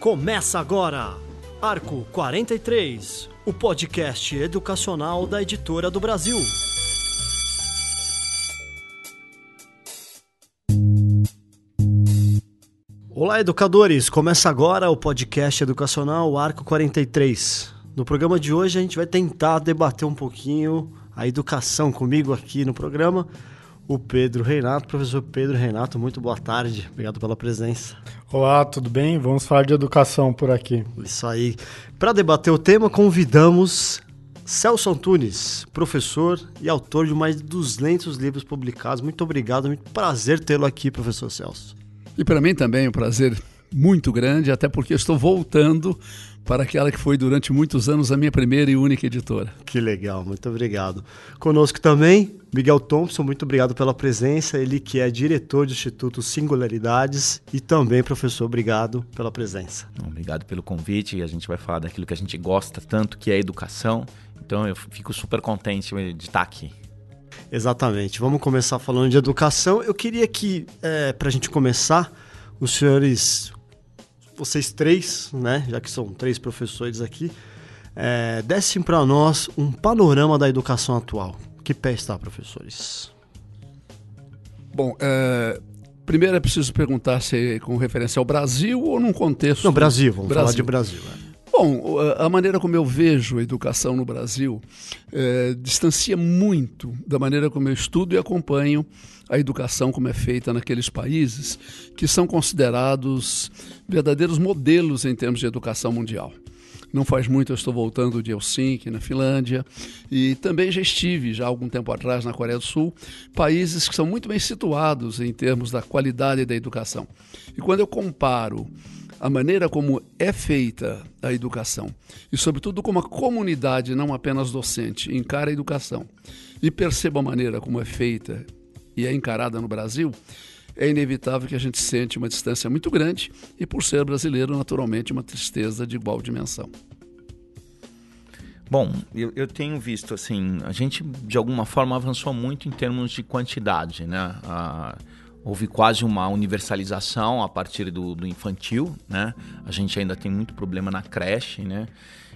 Começa agora, Arco 43, o podcast educacional da Editora do Brasil. Olá, educadores! Começa agora o podcast educacional Arco 43. No programa de hoje a gente vai tentar debater um pouquinho a educação comigo aqui no programa. O Pedro Renato, professor Pedro Renato, muito boa tarde, obrigado pela presença. Olá, tudo bem? Vamos falar de educação por aqui. Isso aí. Para debater o tema, convidamos Celso Antunes, professor e autor de mais de 200 livros publicados. Muito obrigado, muito prazer tê-lo aqui, professor Celso. E para mim também é um prazer muito grande, até porque estou voltando para aquela que foi durante muitos anos a minha primeira e única editora. Que legal, muito obrigado. Conosco também, Miguel Thompson, muito obrigado pela presença. Ele que é diretor do Instituto Singularidades e também professor, obrigado pela presença. Obrigado pelo convite. A gente vai falar daquilo que a gente gosta tanto, que é a educação. Então eu fico super contente de estar aqui. Exatamente. Vamos começar falando de educação. Eu queria que, é, para a gente começar, os senhores, vocês três, né, já que são três professores aqui, é, dessem para nós um panorama da educação atual. Que pé está, professores? Bom, é, primeiro é preciso perguntar se é com referência ao Brasil ou num contexto. Não, Brasil, vamos Brasil. falar de Brasil. É. Bom, a maneira como eu vejo a educação no Brasil é, distancia muito da maneira como eu estudo e acompanho a educação como é feita naqueles países que são considerados verdadeiros modelos em termos de educação mundial. Não faz muito eu estou voltando de Helsinki, na Finlândia, e também já estive, já há algum tempo atrás, na Coreia do Sul, países que são muito bem situados em termos da qualidade da educação. E quando eu comparo a maneira como é feita a educação e, sobretudo, como a comunidade, não apenas docente, encara a educação e perceba a maneira como é feita e é encarada no Brasil, é inevitável que a gente sente uma distância muito grande e, por ser brasileiro, naturalmente, uma tristeza de igual dimensão. Bom, eu, eu, tenho visto assim, a gente de alguma forma avançou muito em termos de quantidade, né? A, houve quase uma universalização a partir do, do, infantil, né? A gente ainda tem muito problema na creche, né?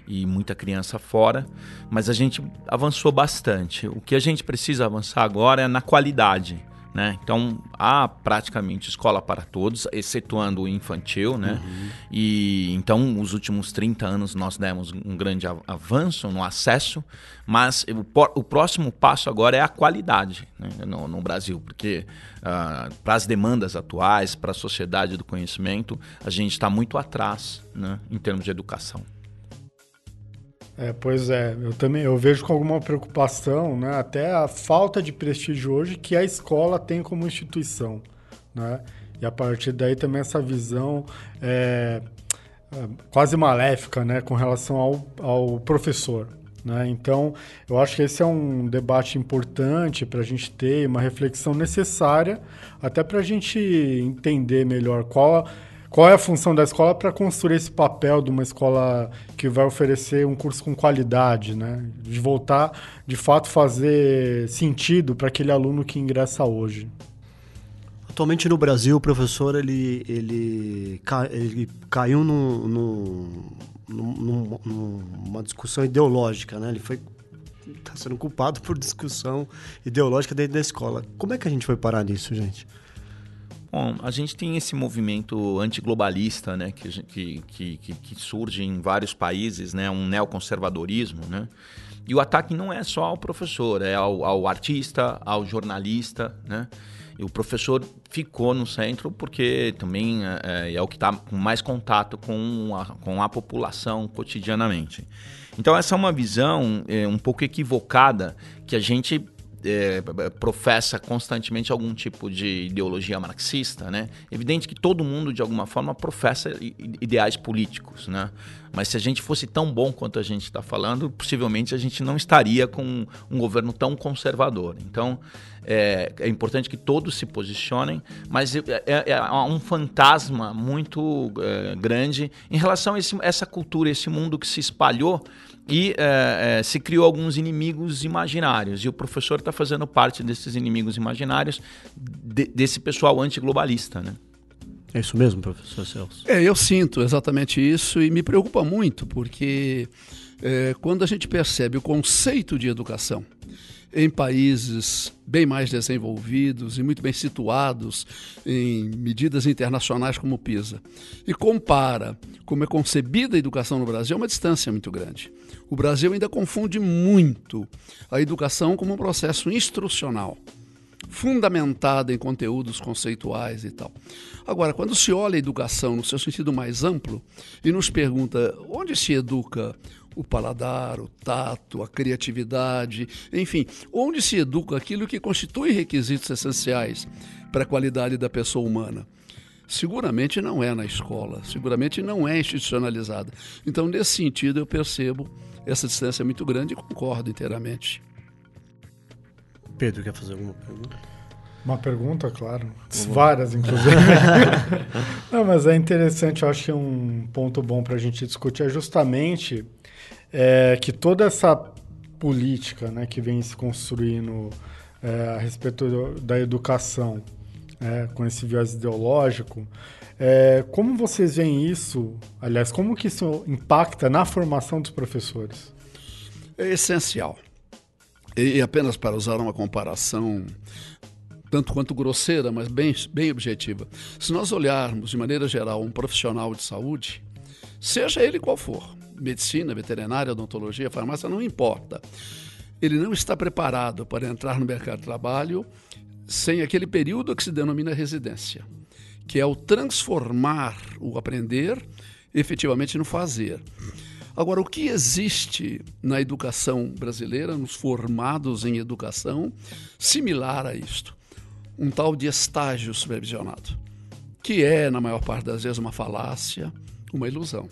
E muita criança fora, mas a gente avançou bastante. O que a gente precisa avançar agora é na qualidade. Né? Então há praticamente escola para todos, excetuando o infantil, né? Uhum. E então os últimos 30 anos nós demos um grande avanço no acesso, mas o, o próximo passo agora é a qualidade né? no, no, Brasil, porque uh, para as demandas atuais, para a sociedade do conhecimento, a gente está muito atrás né? em termos de educação. É, pois é, eu também eu vejo com alguma preocupação, né, até a falta de prestígio hoje que a escola tem como instituição, né? E a partir daí também essa visão é, é, quase maléfica, né, com relação ao, ao professor. Né? Então, eu acho que esse é um debate importante para a gente ter uma reflexão necessária, até para a gente entender melhor qual qual é a função da escola para construir esse papel de uma escola que vai oferecer um curso com qualidade, né? De voltar, de fato, fazer sentido para aquele aluno que ingressa hoje. Atualmente no Brasil, o professor ele, ele, ele caiu num, num, numa discussão ideológica, né? Ele foi está sendo culpado por discussão ideológica dentro da escola. Como é que a gente foi parar nisso, gente? Bom, a gente tem esse movimento antiglobalista, né, que, que, que, que, surge em vários países, né, um neoconservadorismo, né, e o ataque não é só ao professor, é ao, ao artista, ao jornalista, né, e o professor ficou no centro porque também é, é o que está com mais contato com a, com a população cotidianamente. Então essa é uma visão é, um pouco equivocada que a gente é, professa constantemente algum tipo de ideologia marxista, né? Evidente que todo mundo, de alguma forma, professa ideais políticos, né? Mas se a gente fosse tão bom quanto a gente está falando, possivelmente a gente não estaria com um governo tão conservador. Então, é, é importante que todos se posicionem, mas é, é, é um fantasma muito é, grande em relação a esse, essa cultura, esse mundo que se espalhou e é, é, se criou alguns inimigos imaginários e o professor está fazendo parte desses inimigos imaginários de, desse pessoal antiglobalista, né? É isso mesmo, professor Celso? É, eu sinto exatamente isso e me preocupa muito, porque é, quando a gente percebe o conceito de educação em países bem mais desenvolvidos e muito bem situados em medidas internacionais como o PISA e compara como é concebida a educação no Brasil, é uma distância muito grande. O Brasil ainda confunde muito a educação como um processo instrucional, fundamentado em conteúdos conceituais e tal. Agora, quando se olha a educação no seu sentido mais amplo e nos pergunta onde se educa o paladar, o tato, a criatividade, enfim, onde se educa aquilo que constitui requisitos essenciais para a qualidade da pessoa humana. Seguramente não é na escola, seguramente não é institucionalizada. Então, nesse sentido, eu percebo essa distância muito grande e concordo inteiramente. Pedro, quer fazer alguma pergunta? Uma pergunta, claro. Várias, inclusive. Não, mas é interessante, eu acho que um ponto bom para a gente discutir é justamente é, que toda essa política né, que vem se construindo é, a respeito da educação, é, com esse viés ideológico, é, como vocês veem isso? Aliás, como que isso impacta na formação dos professores? É essencial. E apenas para usar uma comparação tanto quanto grosseira, mas bem, bem objetiva. Se nós olharmos de maneira geral um profissional de saúde, seja ele qual for, medicina, veterinária, odontologia, farmácia, não importa. Ele não está preparado para entrar no mercado de trabalho sem aquele período que se denomina residência, que é o transformar o aprender efetivamente no fazer. Agora, o que existe na educação brasileira, nos formados em educação, similar a isto? Um tal de estágio supervisionado, que é, na maior parte das vezes, uma falácia, uma ilusão.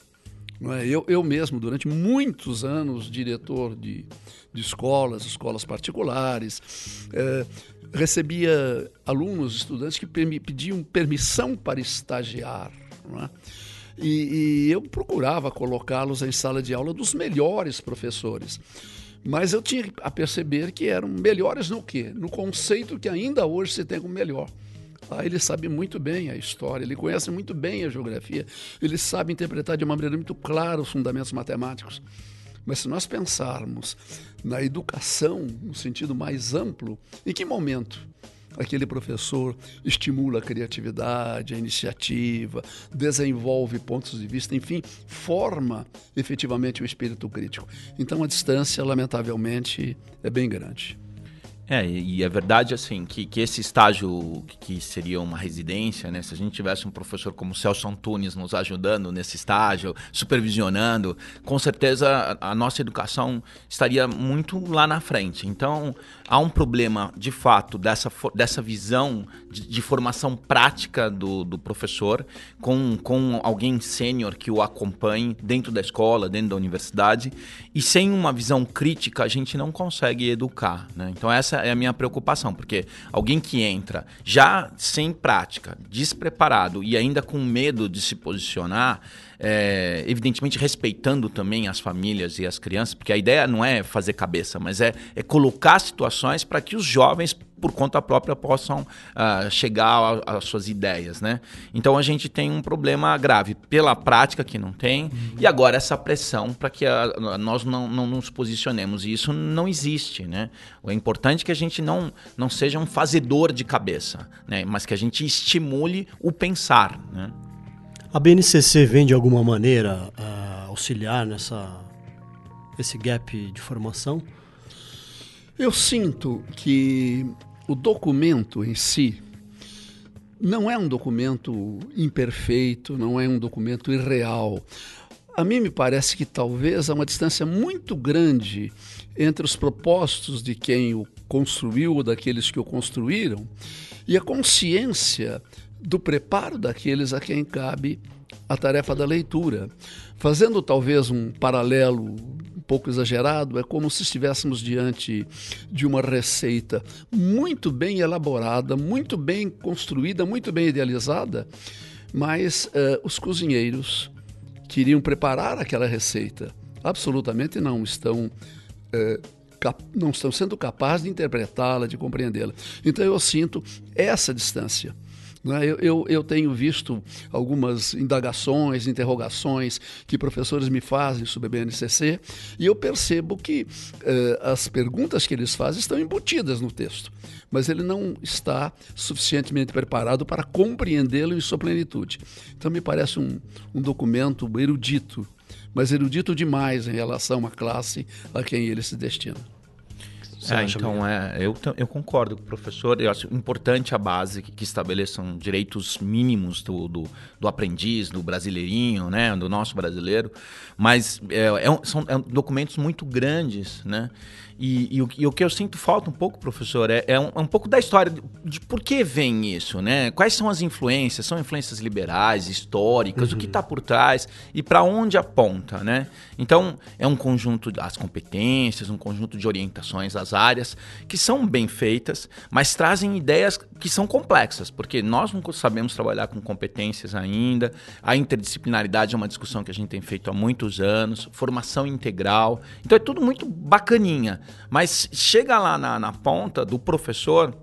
É? eu, eu mesmo, durante muitos anos, diretor de, de escolas, escolas particulares, é, recebia alunos, estudantes que pediam permissão para estagiar. É? E, e eu procurava colocá-los em sala de aula dos melhores professores. Mas eu tinha a perceber que eram melhores no quê? No conceito que ainda hoje se tem como melhor. Ah, ele sabe muito bem a história, ele conhece muito bem a geografia, ele sabe interpretar de uma maneira muito clara os fundamentos matemáticos. Mas se nós pensarmos na educação no sentido mais amplo, em que momento aquele professor estimula a criatividade, a iniciativa, desenvolve pontos de vista, enfim, forma efetivamente o espírito crítico. Então a distância, lamentavelmente, é bem grande. É, e é verdade assim que, que esse estágio que seria uma residência, né? Se a gente tivesse um professor como Celso Antunes nos ajudando nesse estágio, supervisionando, com certeza a, a nossa educação estaria muito lá na frente. Então, há um problema, de fato, dessa, dessa visão de, de formação prática do, do professor, com, com alguém sênior que o acompanhe dentro da escola, dentro da universidade, e sem uma visão crítica, a gente não consegue educar. Né? Então, essa é a minha preocupação, porque alguém que entra já sem prática, despreparado e ainda com medo de se posicionar é, evidentemente respeitando também as famílias e as crianças, porque a ideia não é fazer cabeça, mas é, é colocar situações para que os jovens por conta própria possam uh, chegar às suas ideias, né? Então a gente tem um problema grave pela prática que não tem uhum. e agora essa pressão para que a, nós não, não nos posicionemos e isso não existe, né? O é importante que a gente não, não seja um fazedor de cabeça, né? Mas que a gente estimule o pensar, né? A BNCC vem de alguma maneira uh, auxiliar nessa esse gap de formação? Eu sinto que o documento em si não é um documento imperfeito, não é um documento irreal. A mim me parece que talvez há uma distância muito grande entre os propósitos de quem o construiu ou daqueles que o construíram e a consciência do preparo daqueles a quem cabe a tarefa da leitura. Fazendo talvez um paralelo pouco exagerado, é como se estivéssemos diante de uma receita muito bem elaborada, muito bem construída, muito bem idealizada, mas uh, os cozinheiros queriam preparar aquela receita absolutamente não estão. É, não estão sendo capazes de interpretá-la, de compreendê-la. Então eu sinto essa distância. Né? Eu, eu, eu, tenho visto algumas indagações, interrogações que professores me fazem sobre a BNCC e eu percebo que eh, as perguntas que eles fazem estão embutidas no texto, mas ele não está suficientemente preparado para compreendê-lo em sua plenitude. Então, me parece um, um documento erudito, mas erudito demais em relação à classe a quem ele se destina. É, então, é, eu, eu concordo com o professor. Eu acho importante a base que, que estabeleçam direitos mínimos do, do, do, aprendiz, do brasileirinho, né, do nosso brasileiro. Mas é, é, são é documentos muito grandes, né? E, e, o, e, o, que eu sinto falta um pouco, professor, é, é, um, é um, pouco da história de, por que vem isso, né? Quais são as influências? São influências liberais, históricas? Uhum. O que está por trás e para onde aponta, né? Então, é um conjunto das competências, um conjunto de orientações às áreas que são bem feitas, mas trazem ideias que são complexas, porque nós não sabemos trabalhar com competências ainda. A interdisciplinaridade é uma discussão que a gente tem feito há muitos anos, formação integral. Então, é tudo muito bacaninha. Mas chega lá na, na ponta do professor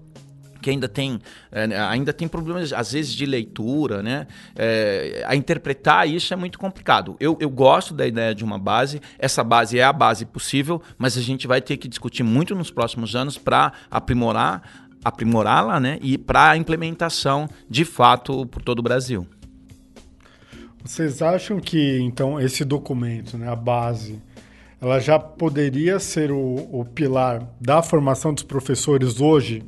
que ainda tem, é, ainda tem problemas, às vezes, de leitura, né? É, a interpretar isso é muito complicado. Eu, eu gosto da ideia de uma base, essa base é a base possível, mas a gente vai ter que discutir muito nos próximos anos para aprimorar aprimorá-la né? e para a implementação de fato por todo o Brasil. Vocês acham que, então, esse documento, né, a base, ela já poderia ser o, o pilar da formação dos professores hoje?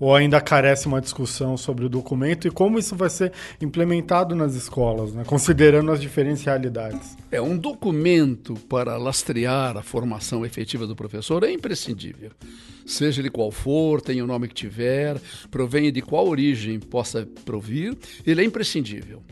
Ou ainda carece uma discussão sobre o documento e como isso vai ser implementado nas escolas, né? considerando as diferencialidades? É um documento para lastrear a formação efetiva do professor é imprescindível. Seja ele qual for, tenha o nome que tiver, provenha de qual origem possa provir, ele é imprescindível.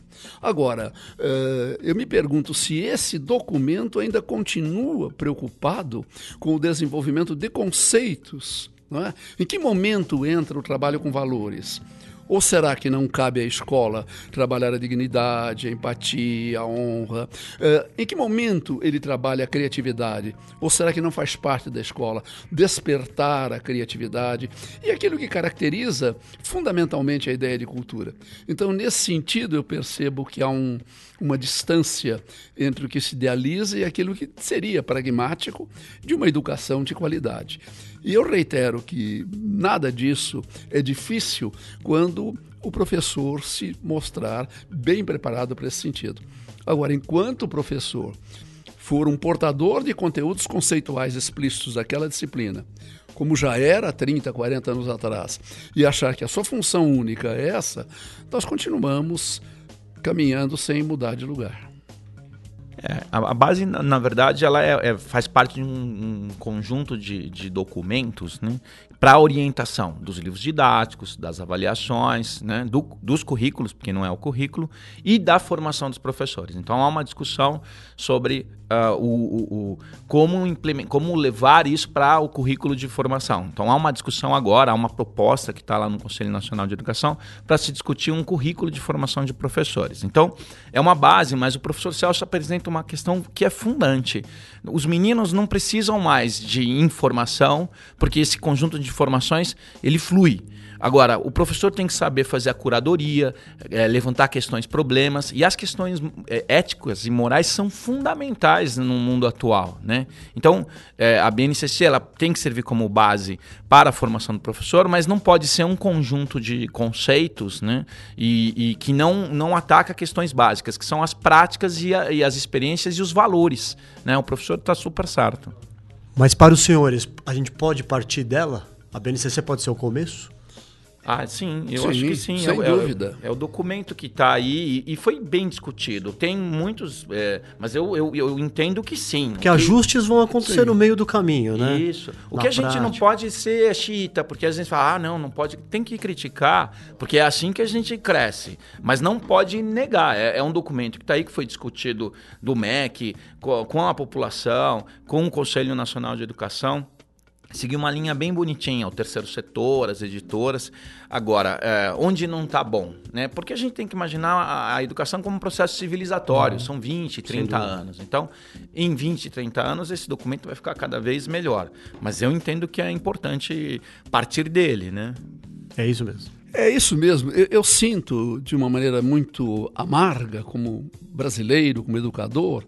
Agora, uh, eu me pergunto se esse documento ainda continua preocupado com o desenvolvimento de conceitos. É? Em que momento entra o trabalho com valores? Ou será que não cabe à escola trabalhar a dignidade, a empatia, a honra? Uh, em que momento ele trabalha a criatividade? Ou será que não faz parte da escola despertar a criatividade e aquilo que caracteriza fundamentalmente a ideia de cultura? Então, nesse sentido, eu percebo que há um, uma distância entre o que se idealiza e aquilo que seria pragmático de uma educação de qualidade. E eu reitero que nada disso é difícil quando o professor se mostrar bem preparado para esse sentido. Agora, enquanto o professor for um portador de conteúdos conceituais explícitos daquela disciplina, como já era 30, 40 anos atrás, e achar que a sua função única é essa, nós continuamos caminhando sem mudar de lugar. É, a, a, base, na, verdade, ela é, é, faz parte de um, um conjunto de, de documentos né, para orientação dos livros didáticos, das avaliações, né, do, dos currículos, porque não é o currículo, e da formação dos professores. Então há uma discussão sobre uh, o, o, o, como, como levar isso para o currículo de formação. Então há uma discussão agora, há uma proposta que está lá no Conselho Nacional de Educação para se discutir um currículo de formação de professores. Então é uma base, mas o professor Celso apresenta uma questão que é fundante. Os meninos não precisam mais de informação, porque esse conjunto de de informações, ele flui. Agora, o professor tem que saber fazer a curadoria, é, levantar questões, problemas, e as questões é, éticas e morais são fundamentais no mundo atual. Né? Então, é, a BNCC ela tem que servir como base para a formação do professor, mas não pode ser um conjunto de conceitos né? e, e que não, não ataca questões básicas, que são as práticas e, a, e as experiências e os valores. Né? O professor está super certo. Mas para os senhores, a gente pode partir dela? A BNCC pode ser o começo? Ah, sim, eu sim, acho que sim. Sem é, dúvida. É, é, o documento que está aí e, e, foi bem discutido. Tem muitos, é, mas eu, eu, eu, entendo que sim. Que, que ajustes vão acontecer sim. no meio do caminho, né? Isso. O Na que a prática. gente não pode ser chita, porque às vezes fala, ah, não, não pode. Tem que criticar, porque é assim que a gente cresce. Mas não pode negar. É, é um documento que está aí, que foi discutido do MEC, com, com a população, com o Conselho Nacional de Educação seguir uma linha bem bonitinha, o terceiro setor, as editoras. Agora, é, onde não está bom? Né? Porque a gente tem que imaginar a, a educação como um processo civilizatório, uhum. são 20, 30 anos. Então, em 20, 30 anos, esse documento vai ficar cada vez melhor. Mas eu entendo que é importante partir dele. Né? É isso mesmo. É isso mesmo. Eu, eu, sinto de uma maneira muito amarga, como brasileiro, como educador,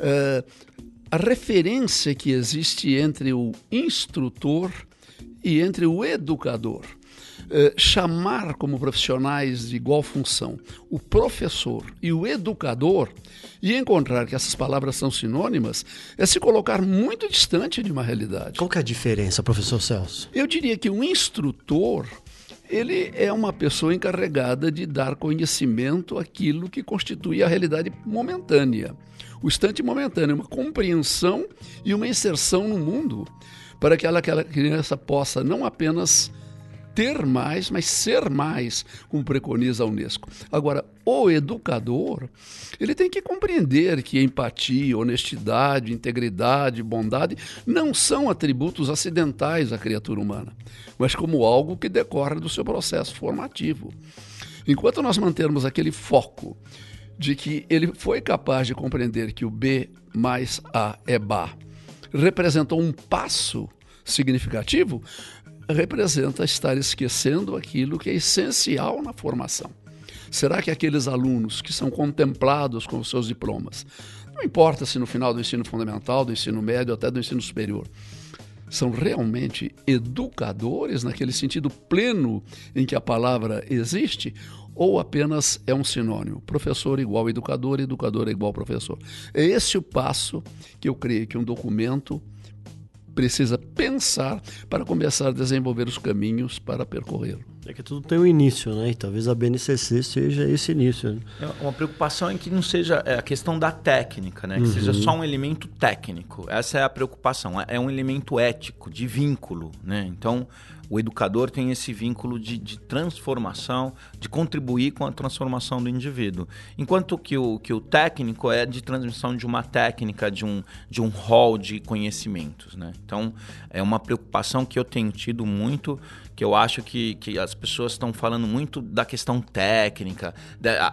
é, a referência que existe entre o instrutor e entre o educador. É, chamar como profissionais de igual função o professor e o educador e encontrar que essas palavras são sinônimas é se colocar muito distante de uma realidade. Qual que é a diferença, professor Celso? Eu diria que o instrutor ele é uma pessoa encarregada de dar conhecimento àquilo que constitui a realidade momentânea. O instante momentâneo, uma compreensão e uma inserção no mundo para que aquela criança possa não apenas ter mais, mas ser mais, como preconiza a Unesco. Agora, o educador, ele tem que compreender que empatia, honestidade, integridade, bondade não são atributos acidentais à criatura humana, mas como algo que decorre do seu processo formativo. Enquanto nós mantermos aquele foco de que ele foi capaz de compreender que o B mais A é Bá representou um passo significativo, representa estar esquecendo aquilo que é essencial na formação. Será que aqueles alunos que são contemplados com os seus diplomas, não importa se no final do ensino fundamental, do ensino médio, até do ensino superior, são realmente educadores naquele sentido pleno em que a palavra existe? Ou apenas é um sinônimo? Professor igual educador, educador igual professor. É esse o passo que eu creio que um documento precisa pensar para começar a desenvolver os caminhos para percorrê-lo. É que tudo tem um início, né? E talvez a BNCC seja esse início. Né? É uma preocupação é que não seja é a questão da técnica, né? Que uhum. seja só um elemento técnico. Essa é a preocupação. É, é um elemento ético, de vínculo, né? Então, o educador tem esse vínculo de, de, transformação, de contribuir com a transformação do indivíduo. Enquanto que o, que o técnico é de transmissão de uma técnica, de um, de um hall de conhecimentos. Né? Então, é uma preocupação que eu tenho tido muito, que eu acho que, que as pessoas estão falando muito da questão técnica,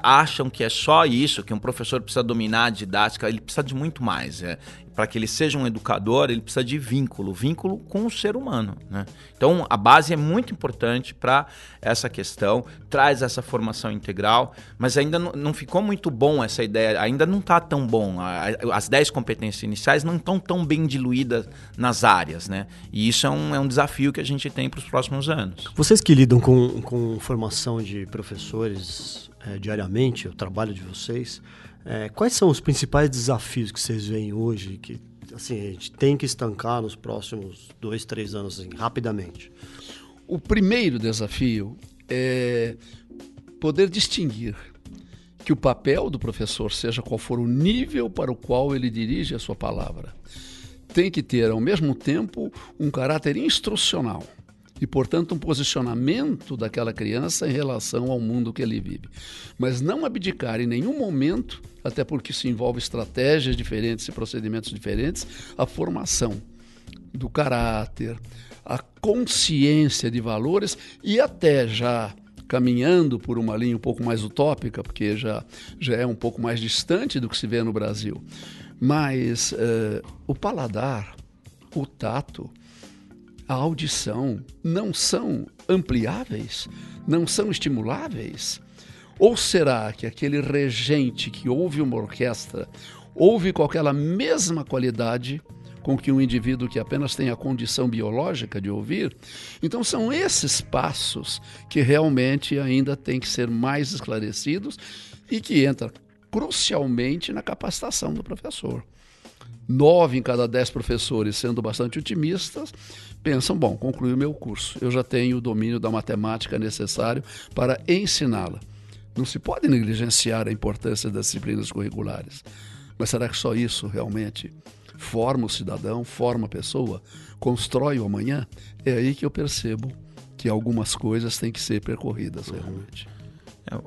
acham que é só isso, que um professor precisa dominar a didática, ele precisa de muito mais. É, para que ele seja um educador, ele precisa de vínculo, vínculo com o ser humano. Né? Então, a base é muito importante para essa questão, traz essa formação integral, mas ainda não, ficou muito bom essa ideia, ainda não está tão bom. As 10 competências iniciais não estão tão bem diluídas nas áreas, né? E isso é um, é um desafio que a gente tem para os próximos anos. Vocês que lidam com, com formação de professores é, diariamente, o trabalho de vocês, é, quais são os principais desafios que vocês veem hoje que assim, a gente tem que estancar nos próximos dois, três anos, assim, rapidamente? O primeiro desafio é poder distinguir que o papel do professor, seja qual for o nível para o qual ele dirige a sua palavra, tem que ter, ao mesmo tempo, um caráter instrucional e, portanto, um posicionamento daquela criança em relação ao mundo que ele vive. Mas não abdicar em nenhum momento, até porque isso envolve estratégias diferentes e procedimentos diferentes, a formação do caráter, a consciência de valores e até já caminhando por uma linha um pouco mais utópica, porque já, já é um pouco mais distante do que se vê no Brasil. Mas uh, o paladar, o tato, a audição não são ampliáveis? Não são estimuláveis? Ou será que aquele regente que ouve uma orquestra ouve com aquela mesma qualidade com que um indivíduo que apenas tem a condição biológica de ouvir? Então são esses passos que realmente ainda têm que ser mais esclarecidos e que entra crucialmente na capacitação do professor nove em cada dez professores, sendo bastante otimistas, pensam: bom, concluí o meu curso, eu já tenho o domínio da matemática necessário para ensiná-la. Não se pode negligenciar a importância das disciplinas curriculares. Mas será que só isso realmente forma o cidadão, forma a pessoa, constrói o amanhã? É aí que eu percebo que algumas coisas têm que ser percorridas realmente.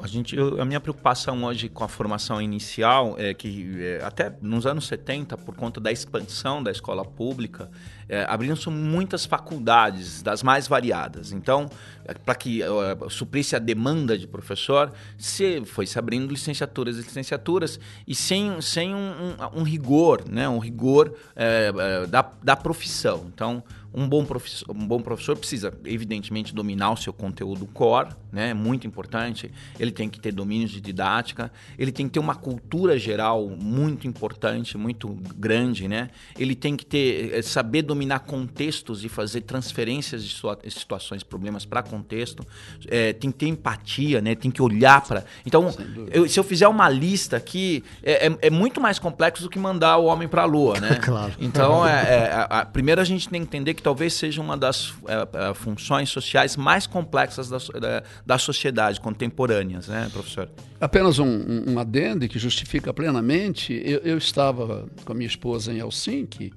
A, gente, eu, a minha preocupação hoje com a formação inicial é que, é, até nos anos 70, por conta da expansão da escola pública, é, abriram-se muitas faculdades, das mais variadas. Então, é, para que uh, suprisse a demanda de professor, se foi se abrindo licenciaturas e licenciaturas e sem, sem um, um, um rigor, né? um rigor é, é, da, da profissão. Então, um bom, professor, um bom professor precisa, evidentemente, dominar o seu conteúdo core, né? muito importante. Ele tem que ter domínios de didática, ele tem que ter uma cultura geral muito importante, muito grande. Né? Ele tem que ter, eh, saber dominar contextos e fazer transferências de situações, problemas para contexto. É, tem que ter empatia, né? tem que olhar para. Então, eu, se eu fizer uma lista aqui, é, é, é, muito mais complexo do que mandar o homem para a lua. Né? claro. Então, é, é, primeiro a gente tem que entender que talvez seja uma das é, é, funções sociais mais complexas da, da, da, sociedade contemporâneas, né, professor? Apenas um, um adendo que justifica plenamente. Eu, eu, estava com a minha esposa em Helsinki,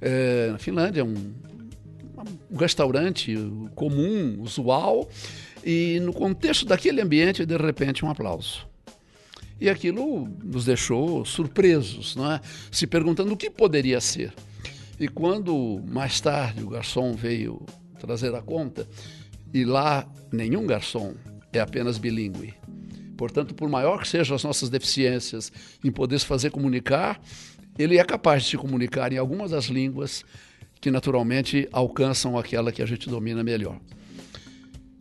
é, na Finlândia, um, um restaurante comum, usual, e no contexto daquele ambiente, de repente, um aplauso. E aquilo nos deixou surpresos, não é? se perguntando o que poderia ser. E quando mais tarde o garçom veio trazer a conta, e lá nenhum garçom é apenas bilíngue. Portanto, por maior que sejam as nossas deficiências em poder se fazer comunicar, ele é capaz de se comunicar em algumas das línguas que naturalmente alcançam aquela que a gente domina melhor.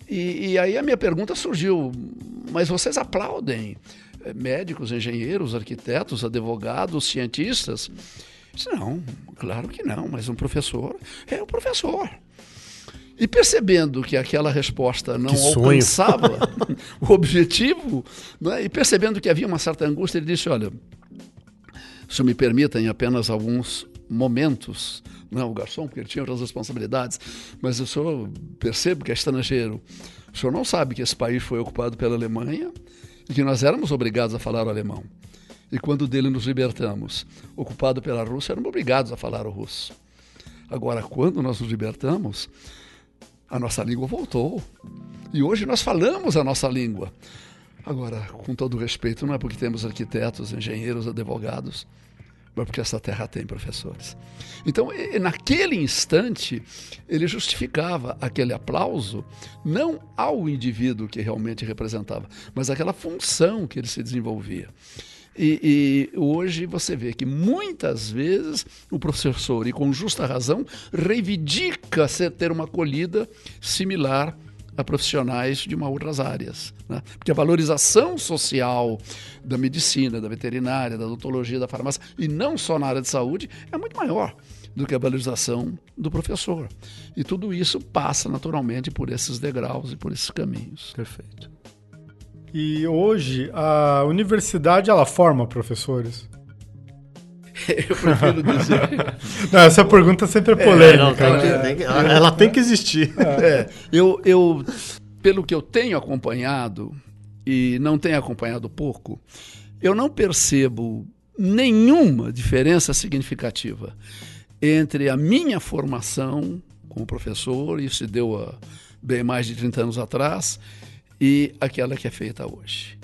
E, e aí a minha pergunta surgiu: mas vocês aplaudem eh, médicos, engenheiros, arquitetos, advogados, cientistas? Disse, não, claro que não, mas um professor é o professor. E percebendo que aquela resposta não alcançava o objetivo, né, e percebendo que havia uma certa angústia, ele disse: Olha, se me permitem apenas alguns momentos, não é o garçom, porque ele tinha outras responsabilidades, mas o senhor percebe que é estrangeiro. O senhor não sabe que esse país foi ocupado pela Alemanha e que nós éramos obrigados a falar o alemão e quando dele nos libertamos, ocupado pela Rússia, éramos obrigados a falar o russo. Agora, quando nós nos libertamos, a nossa língua voltou. E hoje nós falamos a nossa língua. Agora, com todo respeito, não é porque temos arquitetos, engenheiros, advogados, mas porque essa terra tem professores. Então, naquele instante, ele justificava aquele aplauso não ao indivíduo que realmente representava, mas aquela função que ele se desenvolvia. E, e, hoje você vê que muitas vezes o professor, e com justa razão, reivindica ter uma acolhida similar a profissionais de uma outras áreas. Né? Porque a valorização social da medicina, da veterinária, da odontologia, da farmácia, e não só na área de saúde, é muito maior do que a valorização do professor. E tudo isso passa naturalmente por esses degraus e por esses caminhos. Perfeito. E hoje a universidade ela forma professores? Eu prefiro dizer. não, essa pergunta sempre é polêmica. É, não, tem que, tem que, ela tem que existir. É, eu, eu, pelo que eu tenho acompanhado, e não tenho acompanhado pouco, eu não percebo nenhuma diferença significativa entre a minha formação como professor, isso se deu há bem mais de 30 anos atrás, e aquela que é feita hoje.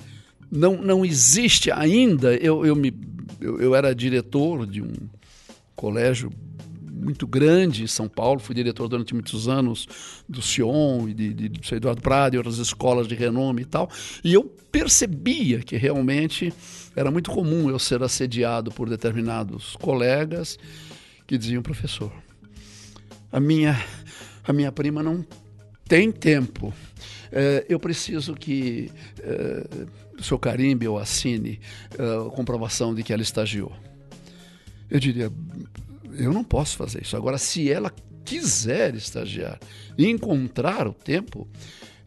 Não, não existe ainda. Eu, eu, me, eu, eu era diretor de um colégio muito grande em São Paulo, fui diretor durante muitos anos do Sion e de, de, de Eduardo Prado e outras escolas de renome e tal, e eu percebia que realmente era muito comum eu ser assediado por determinados colegas que diziam, professor, a minha, a minha prima não tem tempo é, eu preciso que é, o seu carimbe ou assine é, a comprovação de que ela estagiou. Eu diria, eu não posso fazer isso. Agora, se ela quiser estagiar e encontrar o tempo,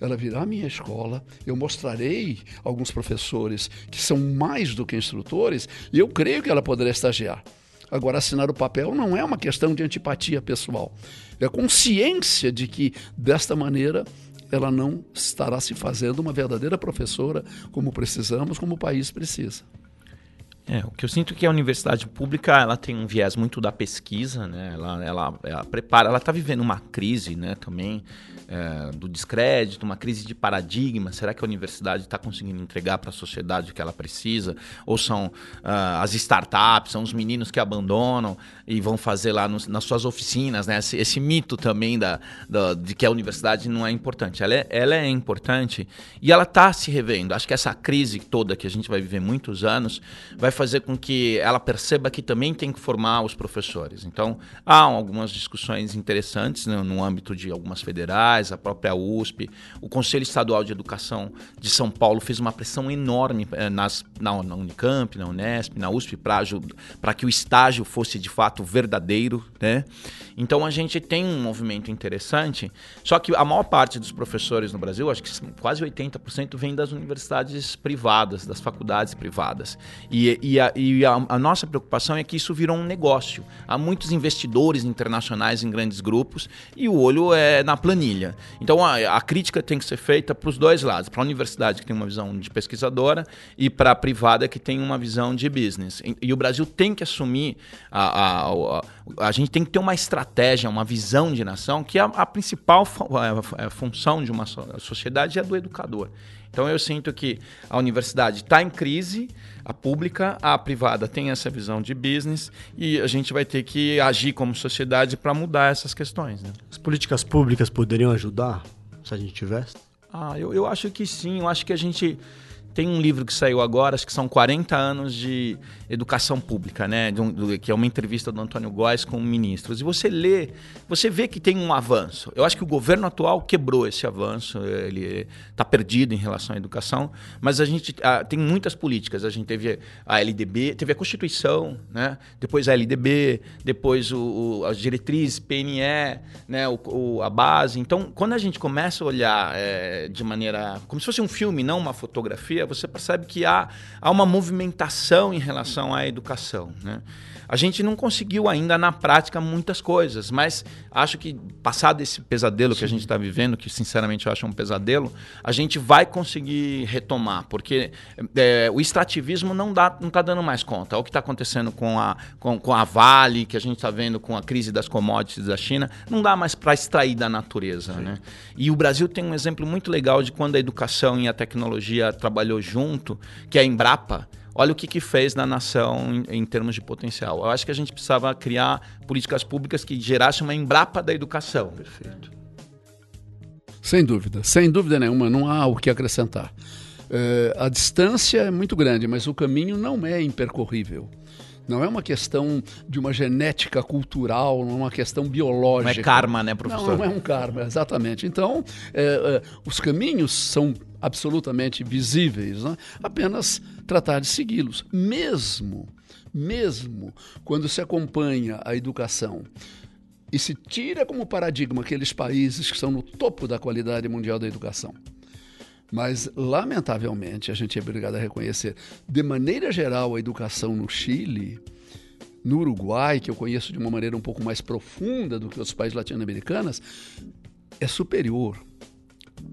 ela virá à minha escola, eu mostrarei alguns professores que são mais do que instrutores e eu creio que ela poderá estagiar. Agora, assinar o papel não é uma questão de antipatia pessoal, é consciência de que, desta maneira, ela não estará se fazendo uma verdadeira professora como precisamos, como o país precisa. É, o que eu sinto é que a universidade pública ela tem um viés muito da pesquisa, né? Ela, ela, ela prepara, ela está vivendo uma crise, né? Também é, do descrédito, uma crise de paradigma. Será que a universidade está conseguindo entregar para a sociedade o que ela precisa? Ou são uh, as startups, são os meninos que abandonam e vão fazer lá nos, nas suas oficinas, né? Esse, esse mito também da, da, de que a universidade não é importante. Ela é, ela é importante e ela está se revendo. Acho que essa crise toda que a gente vai viver muitos anos vai fazer com que ela perceba que também tem que formar os professores. Então, há algumas discussões interessantes né, no âmbito de algumas federais, a própria USP, o Conselho Estadual de Educação de São Paulo fez uma pressão enorme eh, nas, na, na Unicamp, na Unesp, na USP, para que o estágio fosse de fato verdadeiro. Né? Então, a gente tem um movimento interessante, só que a maior parte dos professores no Brasil, acho que quase 80%, vem das universidades privadas, das faculdades privadas. E, e, a, e a, a, nossa preocupação é que isso virou um negócio. Há muitos investidores internacionais em grandes grupos e o olho é na planilha. Então a, a crítica tem que ser feita para os dois lados: para a universidade, que tem uma visão de pesquisadora, e para a privada, que tem uma visão de business. E, e o Brasil tem que assumir, a, a, a, gente tem que ter uma estratégia, uma visão de nação, que a, a principal é, é, função de uma sociedade é do educador. Então eu sinto que a universidade está em crise, a pública, a privada tem essa visão de business e a gente vai ter que agir como sociedade para mudar essas questões. Né? As políticas públicas poderiam ajudar se a gente tivesse? Ah, eu, eu acho que sim. Eu acho que a gente tem um livro que saiu agora, acho que são 40 anos de educação pública, né? Um, que é uma entrevista do Antônio Góes com ministros. E você lê, você vê que tem um avanço. Eu acho que o governo atual quebrou esse avanço, ele está perdido em relação à educação, mas a gente ah, tem muitas políticas. A gente teve a LDB, teve a Constituição, né? depois a LDB, depois o, o, as diretrizes, PNE, né? O, o, a base. Então, quando a gente começa a olhar é, de maneira. como se fosse um filme, não uma fotografia você percebe que há, há uma movimentação em relação à educação. Né? A gente não conseguiu ainda na prática muitas coisas, mas acho que passado esse pesadelo Sim. que a gente está vivendo, que sinceramente eu acho um pesadelo, a gente vai conseguir retomar, porque é, o extrativismo não dá, não está dando mais conta. É o que está acontecendo com a, com, com a Vale, que a gente está vendo com a crise das commodities da China, não dá mais para extrair da natureza. Né? E o Brasil tem um exemplo muito legal de quando a educação e a tecnologia trabalhou junto, que é a Embrapa olha o que, que fez na nação em, em, termos de potencial. Eu acho que a gente precisava criar políticas públicas que gerassem uma embrapa da educação. Perfeito. Sem dúvida, sem dúvida nenhuma, não há o que acrescentar. É, a distância é muito grande, mas o caminho não é impercorrível. Não é uma questão de uma genética cultural, não é uma questão biológica. Não é karma, né, professor? Não, não é um karma, exatamente. Então, é, é, os caminhos são absolutamente visíveis, né? apenas tratar de segui-los. Mesmo, mesmo quando se acompanha a educação e se tira como paradigma aqueles países que estão no topo da qualidade mundial da educação. Mas, lamentavelmente, a gente é obrigado a reconhecer, de maneira geral, a educação no Chile, no Uruguai, que eu conheço de uma maneira um pouco mais profunda do que os países latino-americanos, é superior,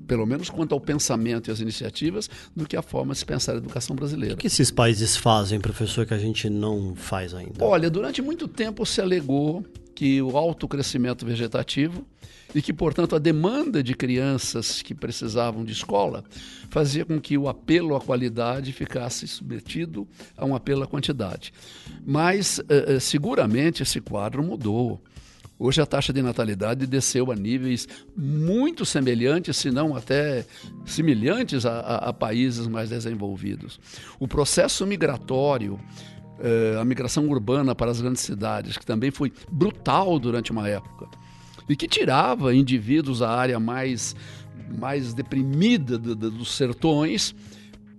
pelo menos quanto ao pensamento e às iniciativas, do que a forma de se pensar a educação brasileira. O que esses países fazem, professor, que a gente não faz ainda? Olha, durante muito tempo se alegou que o alto crescimento vegetativo e que, portanto, a demanda de crianças que precisavam de escola fazia com que o apelo à qualidade ficasse submetido a um apelo à quantidade. Mas, uh, seguramente, esse quadro mudou. Hoje a taxa de natalidade desceu a níveis muito semelhantes, se não até semelhantes a, a, a países mais desenvolvidos. O processo migratório eh, a migração urbana para as grandes cidades, que também foi brutal durante uma época e que tirava indivíduos da área mais, mais deprimida do, do, dos sertões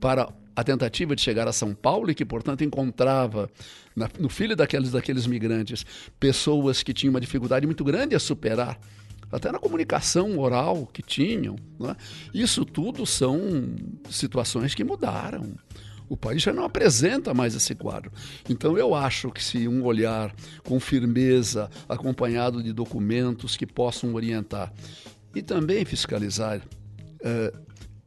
para a tentativa de chegar a São Paulo e que, portanto, encontrava na, no filho daqueles, daqueles migrantes pessoas que tinham uma dificuldade muito grande a superar, até na comunicação oral que tinham. É? Isso tudo são situações que mudaram. O país já não apresenta mais esse quadro. Então, eu acho que se um olhar com firmeza, acompanhado de documentos que possam orientar e também fiscalizar, eh,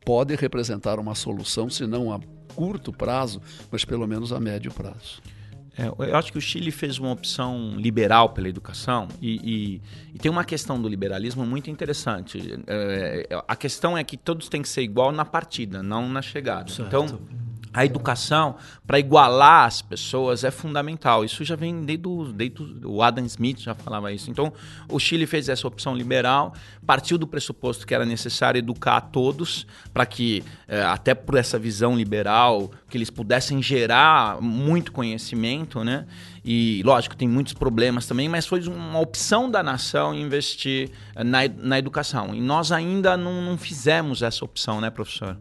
pode representar uma solução, se não a curto prazo, mas pelo menos a médio prazo. É, eu acho que o Chile fez uma opção liberal pela educação e, e, e tem uma questão do liberalismo muito interessante. É, a questão é que todos têm que ser igual na partida, não na chegada. Certo. Então a educação para igualar as pessoas é fundamental. Isso já vem desde, o, desde o Adam Smith já falava isso. Então, o Chile fez essa opção liberal, partiu do pressuposto que era necessário educar a todos para que, é, até por essa visão liberal, que eles pudessem gerar muito conhecimento, né? E, lógico, tem muitos problemas também, mas foi uma opção da nação investir na, na educação. E nós ainda não, não fizemos essa opção, né, professor?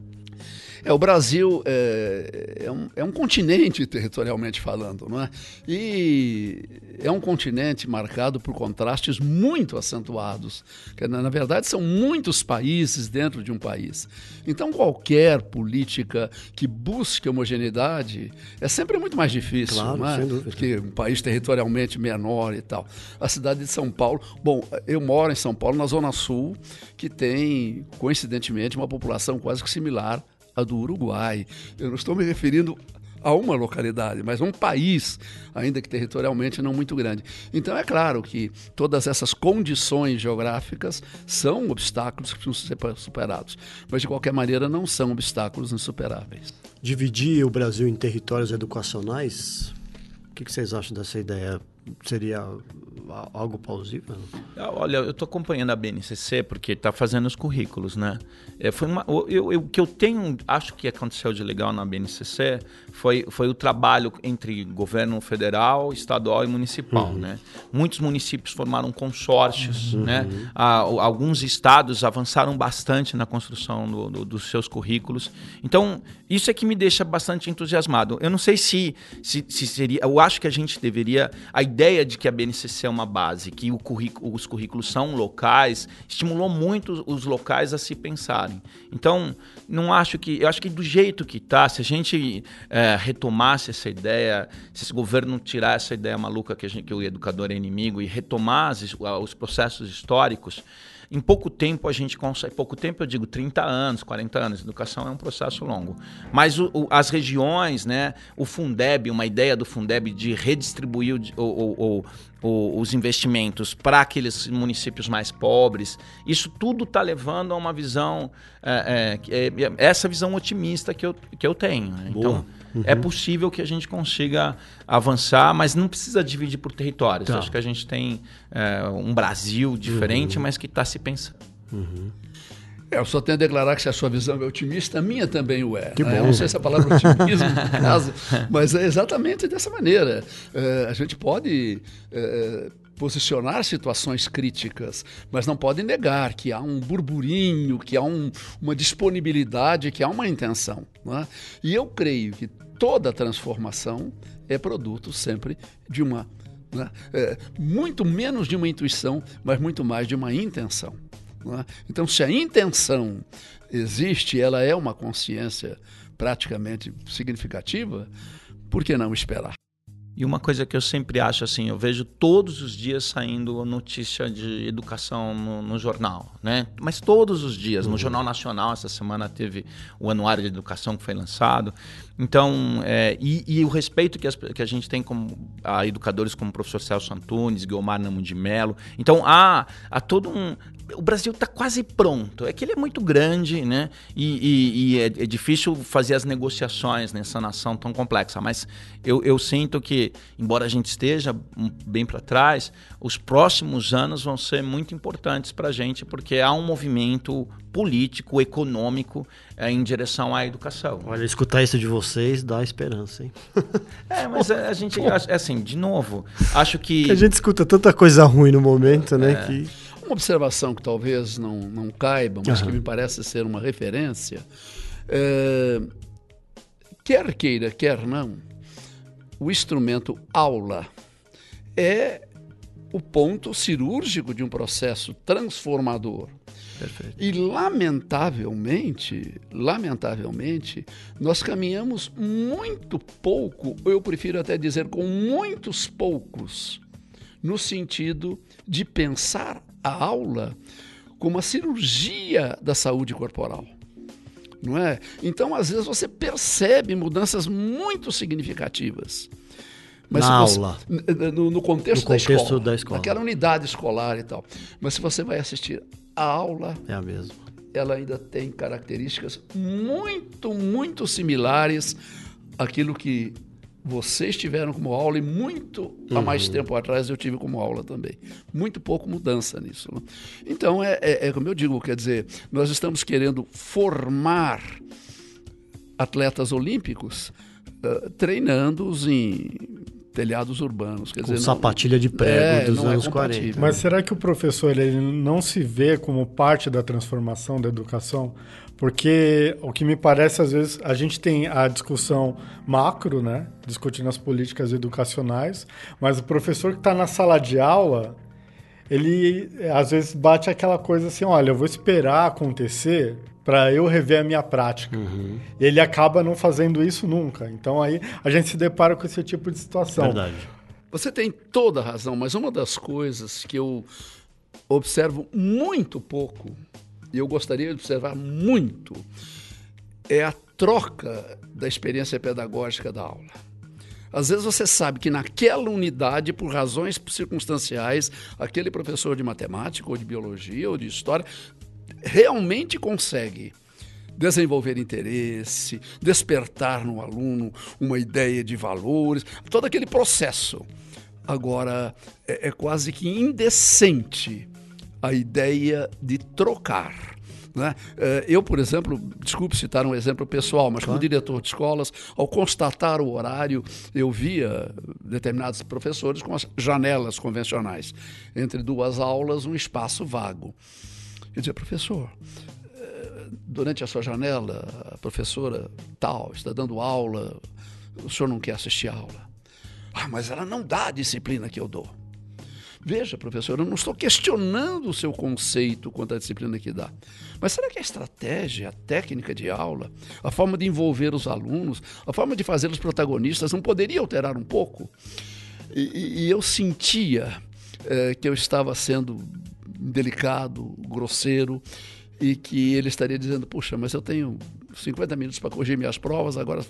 É, o Brasil é, é, um, é um continente territorialmente falando, não é? E é um continente marcado por contrastes muito acentuados. Que, na, na verdade, são muitos países dentro de um país. Então, qualquer política que busque homogeneidade é sempre muito mais difícil, claro, não é? Sem dúvida. Porque um país territorialmente menor e tal. A cidade de São Paulo. Bom, eu moro em São Paulo, na Zona Sul, que tem, coincidentemente, uma população quase que similar a do Uruguai. Eu não estou me referindo a uma localidade, mas a um país, ainda que territorialmente não muito grande. Então é claro que todas essas condições geográficas são obstáculos que precisam ser superados, mas de qualquer maneira não são obstáculos insuperáveis. Dividir o Brasil em territórios educacionais, o que vocês acham dessa ideia? Seria algo plausível? Olha, eu estou acompanhando a BNCC porque está fazendo os currículos, né? É, foi uma, eu, eu, o que eu tenho, acho que aconteceu de legal na BNCC foi, foi o trabalho entre governo federal, estadual e municipal, uhum. né? Muitos municípios formaram consórcios, uhum. né? Ah, alguns estados avançaram bastante na construção do, do, dos seus currículos. Então, isso é que me deixa bastante entusiasmado. Eu não sei se, se, se seria... Eu acho que a gente deveria... A ideia de que a BNCC é uma base, que currículo, os currículos são locais, estimulou muito os locais a se pensarem. Então, não acho que. Eu acho que do jeito que está, se a gente é, retomasse essa ideia, se esse governo tirar essa ideia maluca que, gente, que o educador é inimigo e retomar os, os processos históricos, em pouco tempo a gente consegue, pouco tempo eu digo 30 anos, 40 anos, educação é um processo longo. Mas o, o, as regiões, né, o Fundeb, uma ideia do Fundeb de redistribuir o, os investimentos para aqueles municípios mais pobres, isso tudo está levando a uma visão, é, é, é, essa visão otimista que eu, que eu tenho. Né? Então, uhum. é possível que a gente consiga avançar, mas não precisa dividir por territórios. Tá. Acho que a gente tem é, um Brasil diferente, uhum. mas que está se pensando. Uhum. É, eu só tenho a declarar que se a sua visão é otimista, a minha também o é. Que né? bom. não sei se a palavra otimismo no caso, mas é exatamente dessa maneira. É, a gente pode é, posicionar situações críticas, mas não pode negar que há um burburinho, que há um, uma disponibilidade, que há uma intenção. Né? E eu creio que toda transformação é produto sempre de uma né? É, muito menos de uma intuição, mas muito mais de uma intenção. É? Então, se a intenção existe, ela é uma consciência praticamente significativa, por que não esperar? E uma coisa que eu sempre acho assim, eu vejo todos os dias saindo notícia de educação no, no jornal, né? Mas todos os dias. Uhum. No Jornal Nacional, essa semana teve o Anuário de Educação que foi lançado. Então, é, e, e, o respeito que, as, que, a gente tem como a educadores como o professor Celso Antunes, Guilmar Namo de Mello. Então, há, há todo um o Brasil está quase pronto. É que ele é muito grande, né? E, e, e é, é, difícil fazer as negociações nessa nação tão complexa. Mas eu, eu sinto que, embora a gente esteja bem para trás, os próximos anos vão ser muito importantes para a gente, porque há um movimento político, econômico é, em direção à educação. Olha, escutar isso de vocês dá esperança, hein? é, mas a, a gente, assim, de novo, acho que... A gente escuta tanta coisa ruim no momento, né? É. Que uma observação que talvez não, não caiba, mas uhum. que me parece ser uma referência. É, quer queira, quer não, o instrumento aula é o ponto cirúrgico de um processo transformador. Perfeito. E lamentavelmente, lamentavelmente, nós caminhamos muito pouco, eu prefiro até dizer com muitos poucos, no sentido de pensar a aula como a cirurgia da saúde corporal. não é? Então, às vezes, você percebe mudanças muito significativas. Mas Na você, aula. No, no, contexto, no da, contexto escola, da escola. Naquela unidade escolar e tal. Mas se você vai assistir a aula. É a mesma. Ela ainda tem características muito, muito similares àquilo que vocês tiveram como aula e muito uhum. há mais tempo atrás eu tive como aula também. Muito pouco mudança nisso. Né? Então, é, é, é, como eu digo, quer dizer, nós estamos querendo formar atletas olímpicos uh, treinando-os em telhados urbanos. Quer Com dizer, sapatilha não, de prego é, dos é anos é 40. Mas será que o professor ele não se vê como parte da transformação da educação? Porque o que me parece, às vezes, a gente tem a discussão macro, né? Discutindo as políticas educacionais, mas o professor que está na sala de aula, ele às vezes bate aquela coisa assim: olha, eu vou esperar acontecer para eu rever a minha prática. Uhum. E ele acaba não fazendo isso nunca. Então aí a gente se depara com esse tipo de situação. Verdade. Você tem toda a razão, mas uma das coisas que eu observo muito pouco e eu gostaria de observar muito, é a troca da experiência pedagógica da aula. Às vezes você sabe que naquela unidade, por razões circunstanciais, aquele professor de matemática, ou de biologia, ou de história, realmente consegue desenvolver interesse, despertar no aluno uma ideia de valores, todo aquele processo. Agora, é, é quase que indecente a ideia de trocar. Né? Eh, eu, por exemplo, desculpe citar um exemplo pessoal, mas claro. como diretor de escolas, ao constatar o horário, eu via determinados professores com as janelas convencionais. Entre duas aulas, um espaço vago. Eu dizia, professor, eh, durante a sua janela, a professora tal está dando aula, o senhor não quer assistir a aula. Ah, mas ela não dá a disciplina que eu dou. Veja, professor, eu não estou questionando o seu conceito quanto à disciplina que dá. Mas será que a estratégia, a técnica de aula, a forma de envolver os alunos, a forma de fazê-los protagonistas não poderia alterar um pouco? E, e eu sentia é, que eu estava sendo delicado, grosseiro, e que ele estaria dizendo: Puxa, mas eu tenho 50 minutos para corrigir minhas provas, agora.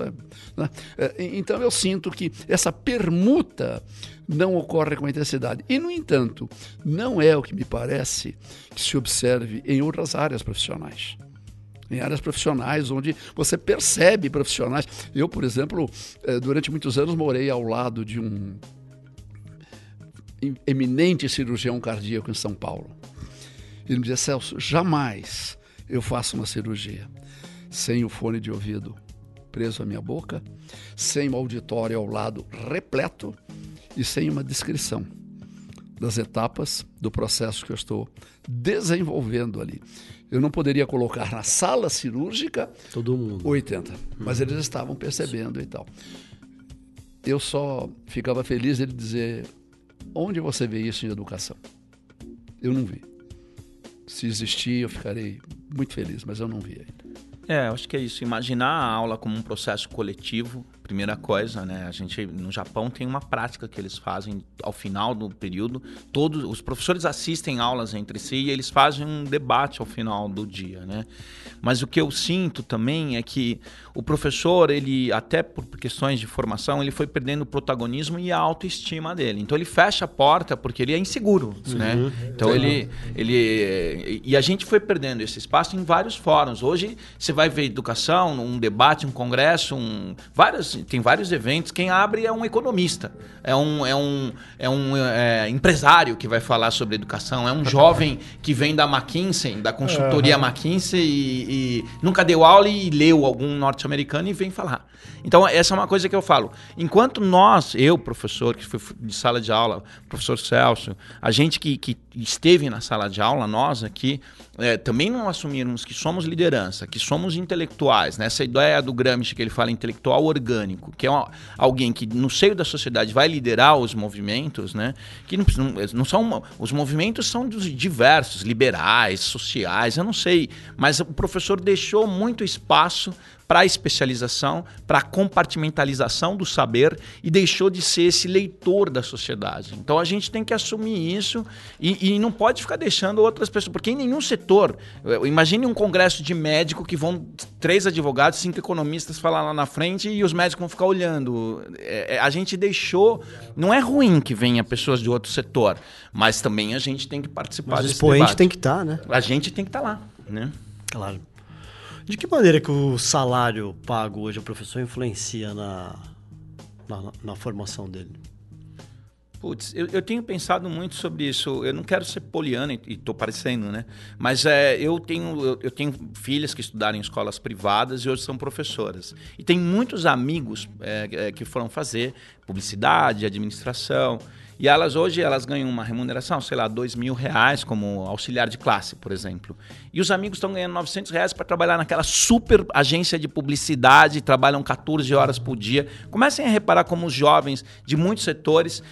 Né? É, então eu sinto que essa permuta não ocorre com intensidade. E, no entanto, não é o que me parece que se observe em outras áreas profissionais. Em áreas profissionais onde você percebe profissionais. Eu, por exemplo, é, durante muitos anos morei ao lado de um eminente cirurgião cardíaco em São Paulo. Ele me dizia, Celso, jamais eu faço uma cirurgia sem o fone de ouvido preso à minha boca, sem o auditório ao lado repleto e sem uma descrição das etapas do processo que eu estou desenvolvendo ali. Eu não poderia colocar na sala cirúrgica todo mundo 80, mas eles estavam percebendo e tal. Eu só ficava feliz de dizer: onde você vê isso em educação? Eu não vi. Se existir, eu ficarei muito feliz, mas eu não vi ainda. É, acho que é isso. Imaginar a aula como um processo coletivo, primeira coisa, né? A gente no Japão tem uma prática que eles fazem ao final do período. Todos os professores assistem aulas entre si e eles fazem um debate ao final do dia, né? Mas o que eu sinto também é que o professor, ele até por questões de formação, ele foi perdendo o protagonismo e a autoestima dele. Então ele fecha a porta porque ele é inseguro, uhum. né? Então ele ele e a gente foi perdendo esse espaço em vários fóruns. Hoje você vai ver educação, um debate, um congresso, um, várias, tem vários eventos. Quem abre é um economista, é um, é um, é um é, empresário que vai falar sobre educação, é um jovem que vem da McKinsey, da consultoria uhum. McKinsey e, e, nunca deu aula e leu algum norte-americano e vem falar. Então, essa é uma coisa que eu falo. Enquanto nós, eu, professor, que fui de sala de aula, professor Celso, a gente que, que esteve na sala de aula, nós aqui, é, também não assumirmos que somos liderança, que somos intelectuais, né? essa ideia do Gramsci que ele fala intelectual orgânico, que é uma, alguém que no seio da sociedade vai liderar os movimentos, né? que não, não são os movimentos são diversos, liberais, sociais, eu não sei, mas o professor deixou muito espaço para a especialização, para a compartimentalização do saber e deixou de ser esse leitor da sociedade. Então a gente tem que assumir isso e, E, não pode ficar deixando outras pessoas, porque em nenhum setor, imagine um congresso de médico que vão três advogados, cinco economistas falar lá na frente e os médicos vão ficar olhando. É, é, a gente deixou. Não é ruim que venha pessoas de outro setor, mas também a gente tem que participar mas desse o expoente tem que estar, tá, né? A gente tem que estar tá lá, né? Claro. De que maneira que o salário pago hoje ao professor influencia na, na, na formação dele? Putz, eu, eu, tenho pensado muito sobre isso. Eu não quero ser poliana, e estou parecendo, né? Mas é, eu, tenho, eu, eu, tenho filhas que estudaram em escolas privadas e hoje são professoras. E tem muitos amigos é, é que foram fazer publicidade, administração. E elas hoje elas ganham uma remuneração, sei lá, dois mil reais como auxiliar de classe, por exemplo. E os amigos estão ganhando 900 reais para trabalhar naquela super agência de publicidade, trabalham 14 horas por dia. Comecem a reparar como os jovens de muitos setores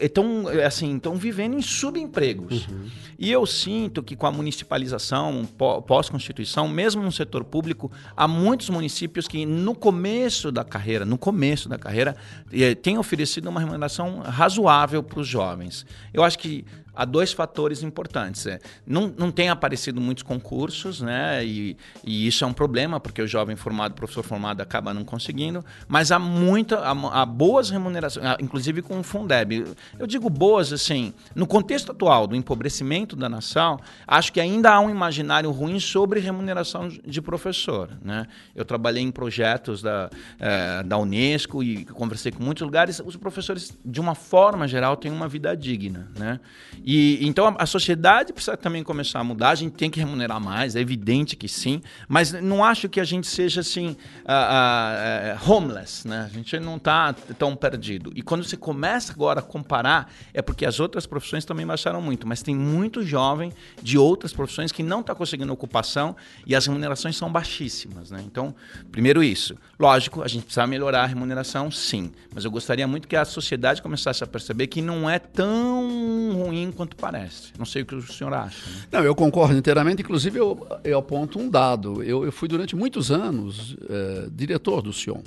estão é, é, assim, vivendo em subempregos. Uhum. E eu sinto que com a municipalização, pós-constituição, mesmo no setor público, há muitos municípios que no começo da carreira, no começo da carreira, eh, têm oferecido uma remuneração razoável para os jovens. Eu acho que há dois fatores importantes. É, não, não tem aparecido muitos concursos, né? E, e, isso é um problema, porque o jovem formado, professor formado, acaba não conseguindo, mas há muita, há, há boas remunerações, inclusive com o Fundeb. Eu digo boas, assim, no contexto atual do empobrecimento da nação, acho que ainda há um imaginário ruim sobre remuneração de professor. Né? Eu trabalhei em projetos da, é, da Unesco e conversei com muitos lugares, os professores, de uma forma geral, têm uma vida digna. Né? E então a, a, sociedade precisa também começar a mudar. A gente tem que remunerar mais, é evidente que sim, mas não acho que a gente seja assim uh, uh, homeless, né? A gente não está tão perdido. E quando você começa agora a comparar, é porque as outras profissões também baixaram muito, mas tem muito jovem de outras profissões que não está conseguindo ocupação e as remunerações são baixíssimas, né? Então, primeiro isso. Lógico, a gente precisa melhorar a remuneração, sim, mas eu gostaria muito que a sociedade começasse a perceber que não é tão ruim quanto parece. Não sei o que o senhor acha. Né? Não, eu concordo inteiramente. Inclusive, eu, eu aponto um dado. Eu, eu fui durante muitos anos é, diretor do Sion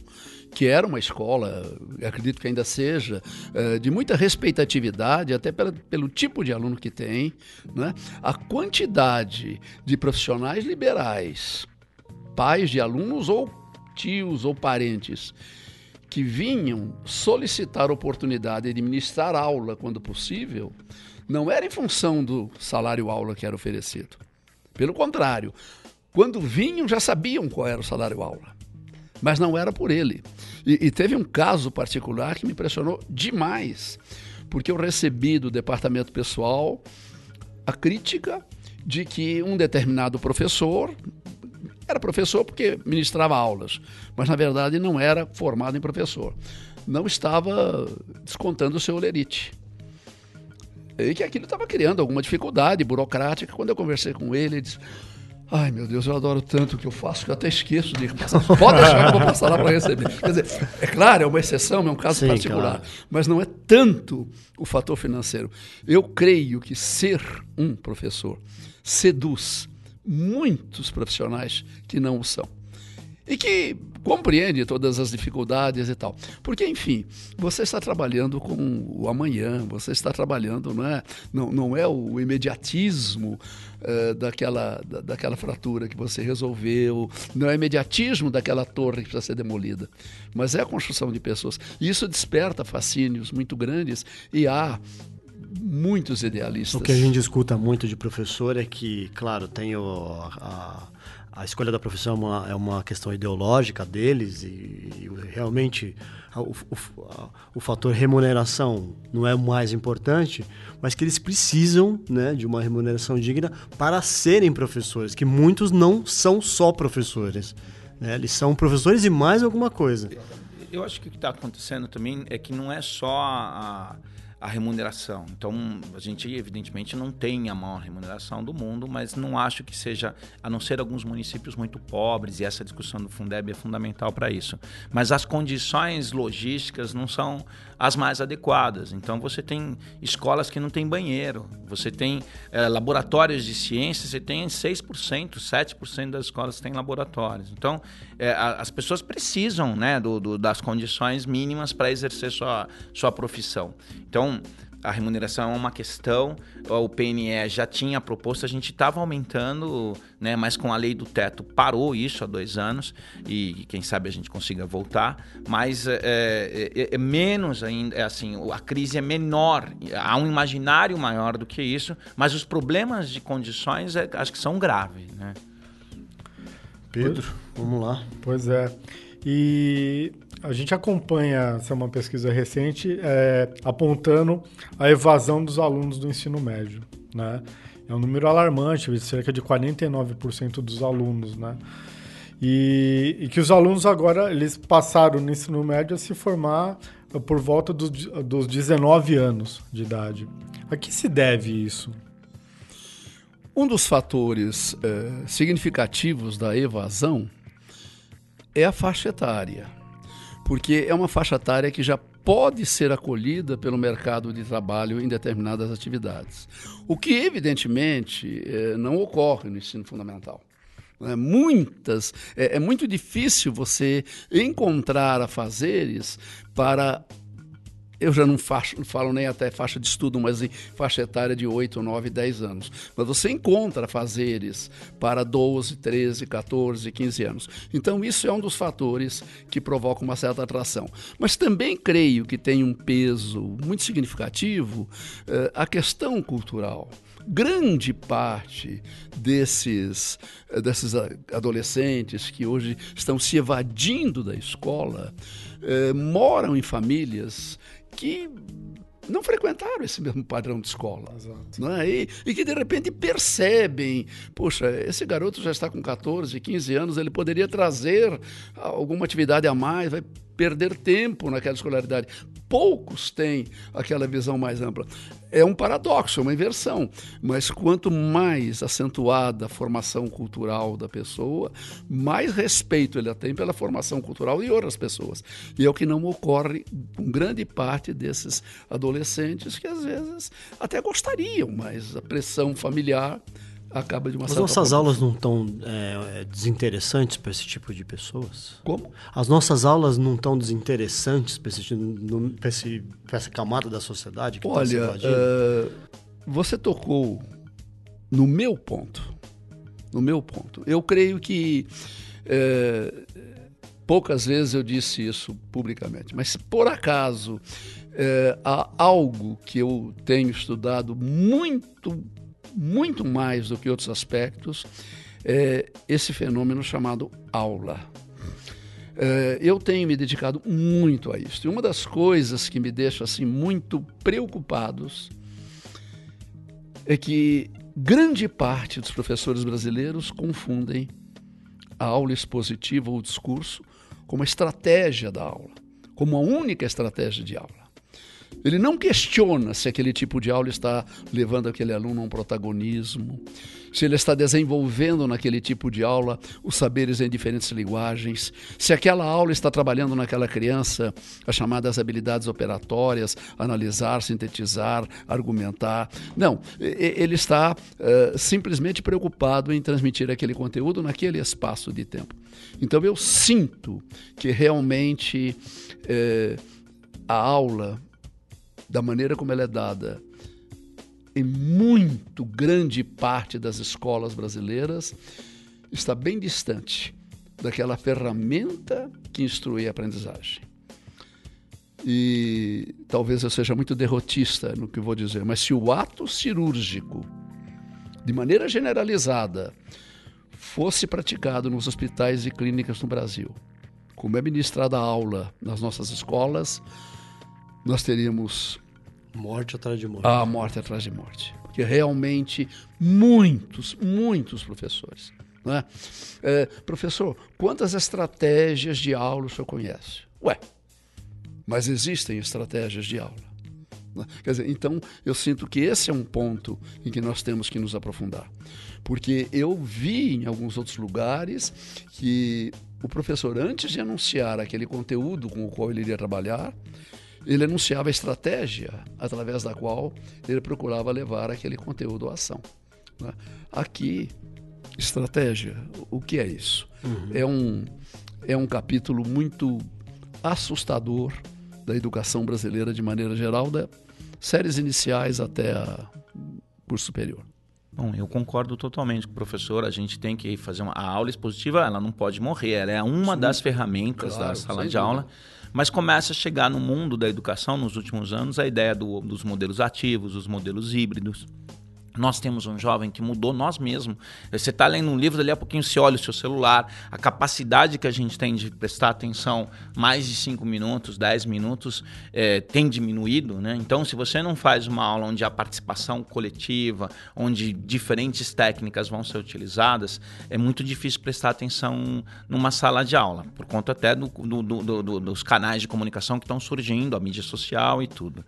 que era uma escola, acredito que ainda seja, é, de muita respeitatividade, até pela, pelo tipo de aluno que tem. Né? A quantidade de profissionais liberais, pais de alunos ou tios ou parentes, que vinham solicitar oportunidade de ministrar aula quando possível, não era em função do salário aula que era oferecido. Pelo contrário, quando vinham já sabiam qual era o salário aula, mas não era por ele. E, e teve um caso particular que me impressionou demais, porque eu recebi do departamento pessoal a crítica de que um determinado professor era professor porque ministrava aulas, mas na verdade não era formado em professor. Não estava descontando o seu olerite e que aquilo estava criando alguma dificuldade burocrática. Quando eu conversei com ele, ele disse: Ai meu Deus, eu adoro tanto o que eu faço que eu até esqueço de passar. Pode deixar que eu vou passar lá para receber. Quer dizer, é claro, é uma exceção, é um caso Sim, particular, claro. mas não é tanto o fator financeiro. Eu creio que ser um professor seduz muitos profissionais que não o são e que compreende todas as dificuldades e tal. Porque, enfim, você está trabalhando com o amanhã, você está trabalhando, não é, não, não é o imediatismo uh, daquela, da, daquela fratura que você resolveu, não é o imediatismo daquela torre que precisa ser demolida, mas é a construção de pessoas. E isso desperta fascínios muito grandes e há muitos idealistas. O que a gente escuta muito de professor é que, claro, tem o, a a escolha da profissão é uma, é uma questão ideológica deles e, e realmente o, o, fator remuneração não é o mais importante, mas que eles precisam né, de uma remuneração digna para serem professores, que muitos não são só professores. Né? Eles são professores e mais alguma coisa. Eu acho que o que está acontecendo também é que não é só a, a remuneração. Então, a gente evidentemente não tem a maior remuneração do mundo, mas não acho que seja, a não ser alguns municípios muito pobres, e essa discussão do Fundeb é fundamental para isso. Mas as condições logísticas não são as mais adequadas. Então, você tem escolas que não têm banheiro, você tem é, laboratórios de ciência, você tem 6%, 7% das escolas têm laboratórios. Então, é, as pessoas precisam né, do, do, das condições mínimas para exercer sua, sua profissão. Então, a remuneração é uma questão, o PNE já tinha proposto, a gente estava aumentando, né, mas com a lei do teto parou isso há dois anos e quem sabe a gente consiga voltar, mas é, é, é menos ainda, é assim, a crise é menor, há um imaginário maior do que isso, mas os problemas de condições é, acho que são graves, né? Pedro, vamos lá. Pois é. E a gente acompanha, essa é uma pesquisa recente, é, apontando a evasão dos alunos do ensino médio. Né? É um número alarmante, cerca de 49% dos alunos. Né? E, e, que os alunos agora eles passaram no ensino médio a se formar por volta dos, dos 19 anos de idade. A que se deve isso? Um dos fatores é, significativos da evasão é a faixa etária, porque é uma faixa etária que já pode ser acolhida pelo mercado de trabalho em determinadas atividades. O que, evidentemente, é, não ocorre no ensino fundamental. É, muitas, é, é muito difícil você encontrar afazeres para eu já não, faço, falo nem até faixa de estudo, mas em faixa etária de 8, 9, 10 anos. Mas você encontra fazeres para 12, 13, 14, 15 anos. Então, isso é um dos fatores que provoca uma certa atração. Mas também creio que tem um peso muito significativo eh, a questão cultural grande parte desses, eh, desses adolescentes que hoje estão se evadindo da escola eh, moram em famílias que não frequentaram esse mesmo padrão de escola. Né? E, e, que de repente percebem, poxa, esse garoto já está com 14, 15 anos, ele poderia trazer alguma atividade a mais, vai perder tempo naquela escolaridade. Poucos têm aquela visão mais ampla. É um paradoxo, é uma inversão. Mas quanto mais acentuada a formação cultural da pessoa, mais respeito ele tem pela formação cultural de outras pessoas. E é o que não ocorre com grande parte desses adolescentes que às vezes até gostariam, mas a pressão familiar acaba de uma As nossas aulas não estão é, desinteressantes para esse tipo de pessoas? Como? As nossas aulas não estão desinteressantes para esse, esse, essa camada da sociedade que tá Olha, uh, você tocou no meu ponto. No meu ponto. Eu creio que uh, poucas vezes eu disse isso publicamente, mas por acaso uh, há algo que eu tenho estudado muito muito mais do que outros aspectos, é esse fenômeno chamado aula. É, eu tenho me dedicado muito a isso. E uma das coisas que me deixa assim muito preocupados é que grande parte dos professores brasileiros confundem a aula expositiva ou o discurso como a estratégia da aula, como a única estratégia de aula. Ele não questiona se aquele tipo de aula está levando aquele aluno a um protagonismo, se ele está desenvolvendo naquele tipo de aula os saberes em diferentes linguagens, se aquela aula está trabalhando naquela criança as chamadas habilidades operatórias, analisar, sintetizar, argumentar. Não, ele está uh, simplesmente preocupado em transmitir aquele conteúdo naquele espaço de tempo. Então eu sinto que realmente uh, a aula da maneira como ela é dada em muito grande parte das escolas brasileiras, está bem distante daquela ferramenta que instrui a aprendizagem. E talvez eu seja muito derrotista no que vou dizer, mas se o ato cirúrgico, de maneira generalizada, fosse praticado nos hospitais e clínicas no Brasil, como é ministrada a aula nas nossas escolas, nós teríamos. Morte atrás de morte. A morte atrás de morte. Porque realmente muitos, muitos professores. Né? É, professor, quantas estratégias de aula o senhor conhece? Ué, mas existem estratégias de aula. Né? Quer dizer, então eu sinto que esse é um ponto em que nós temos que nos aprofundar. Porque eu vi em alguns outros lugares que o professor, antes de anunciar aquele conteúdo com o qual ele iria trabalhar, ele anunciava a estratégia através da qual ele procurava levar aquele conteúdo à ação. Né? Aqui, estratégia, o que é isso? Uhum. É, um, é um capítulo muito assustador da educação brasileira de maneira geral, da, séries iniciais até a curso superior. Bom, eu concordo totalmente com o professor. A gente tem que fazer uma a aula expositiva, ela não pode morrer, ela é uma Sim, das ferramentas claro, da sala de aula. Mas começa a chegar no mundo da educação nos últimos anos a ideia do, dos modelos ativos, os modelos híbridos. Nós temos um jovem que mudou nós mesmos. Você está lendo um livro, dali a pouquinho você olha o seu celular. A capacidade que a gente tem de prestar atenção mais de 5 minutos, 10 minutos, é, tem diminuído. Né? Então, se você não faz uma aula onde a participação coletiva, onde diferentes técnicas vão ser utilizadas, é muito difícil prestar atenção numa sala de aula, por conta até do, do, do, dos canais de comunicação que estão surgindo, a mídia social e tudo.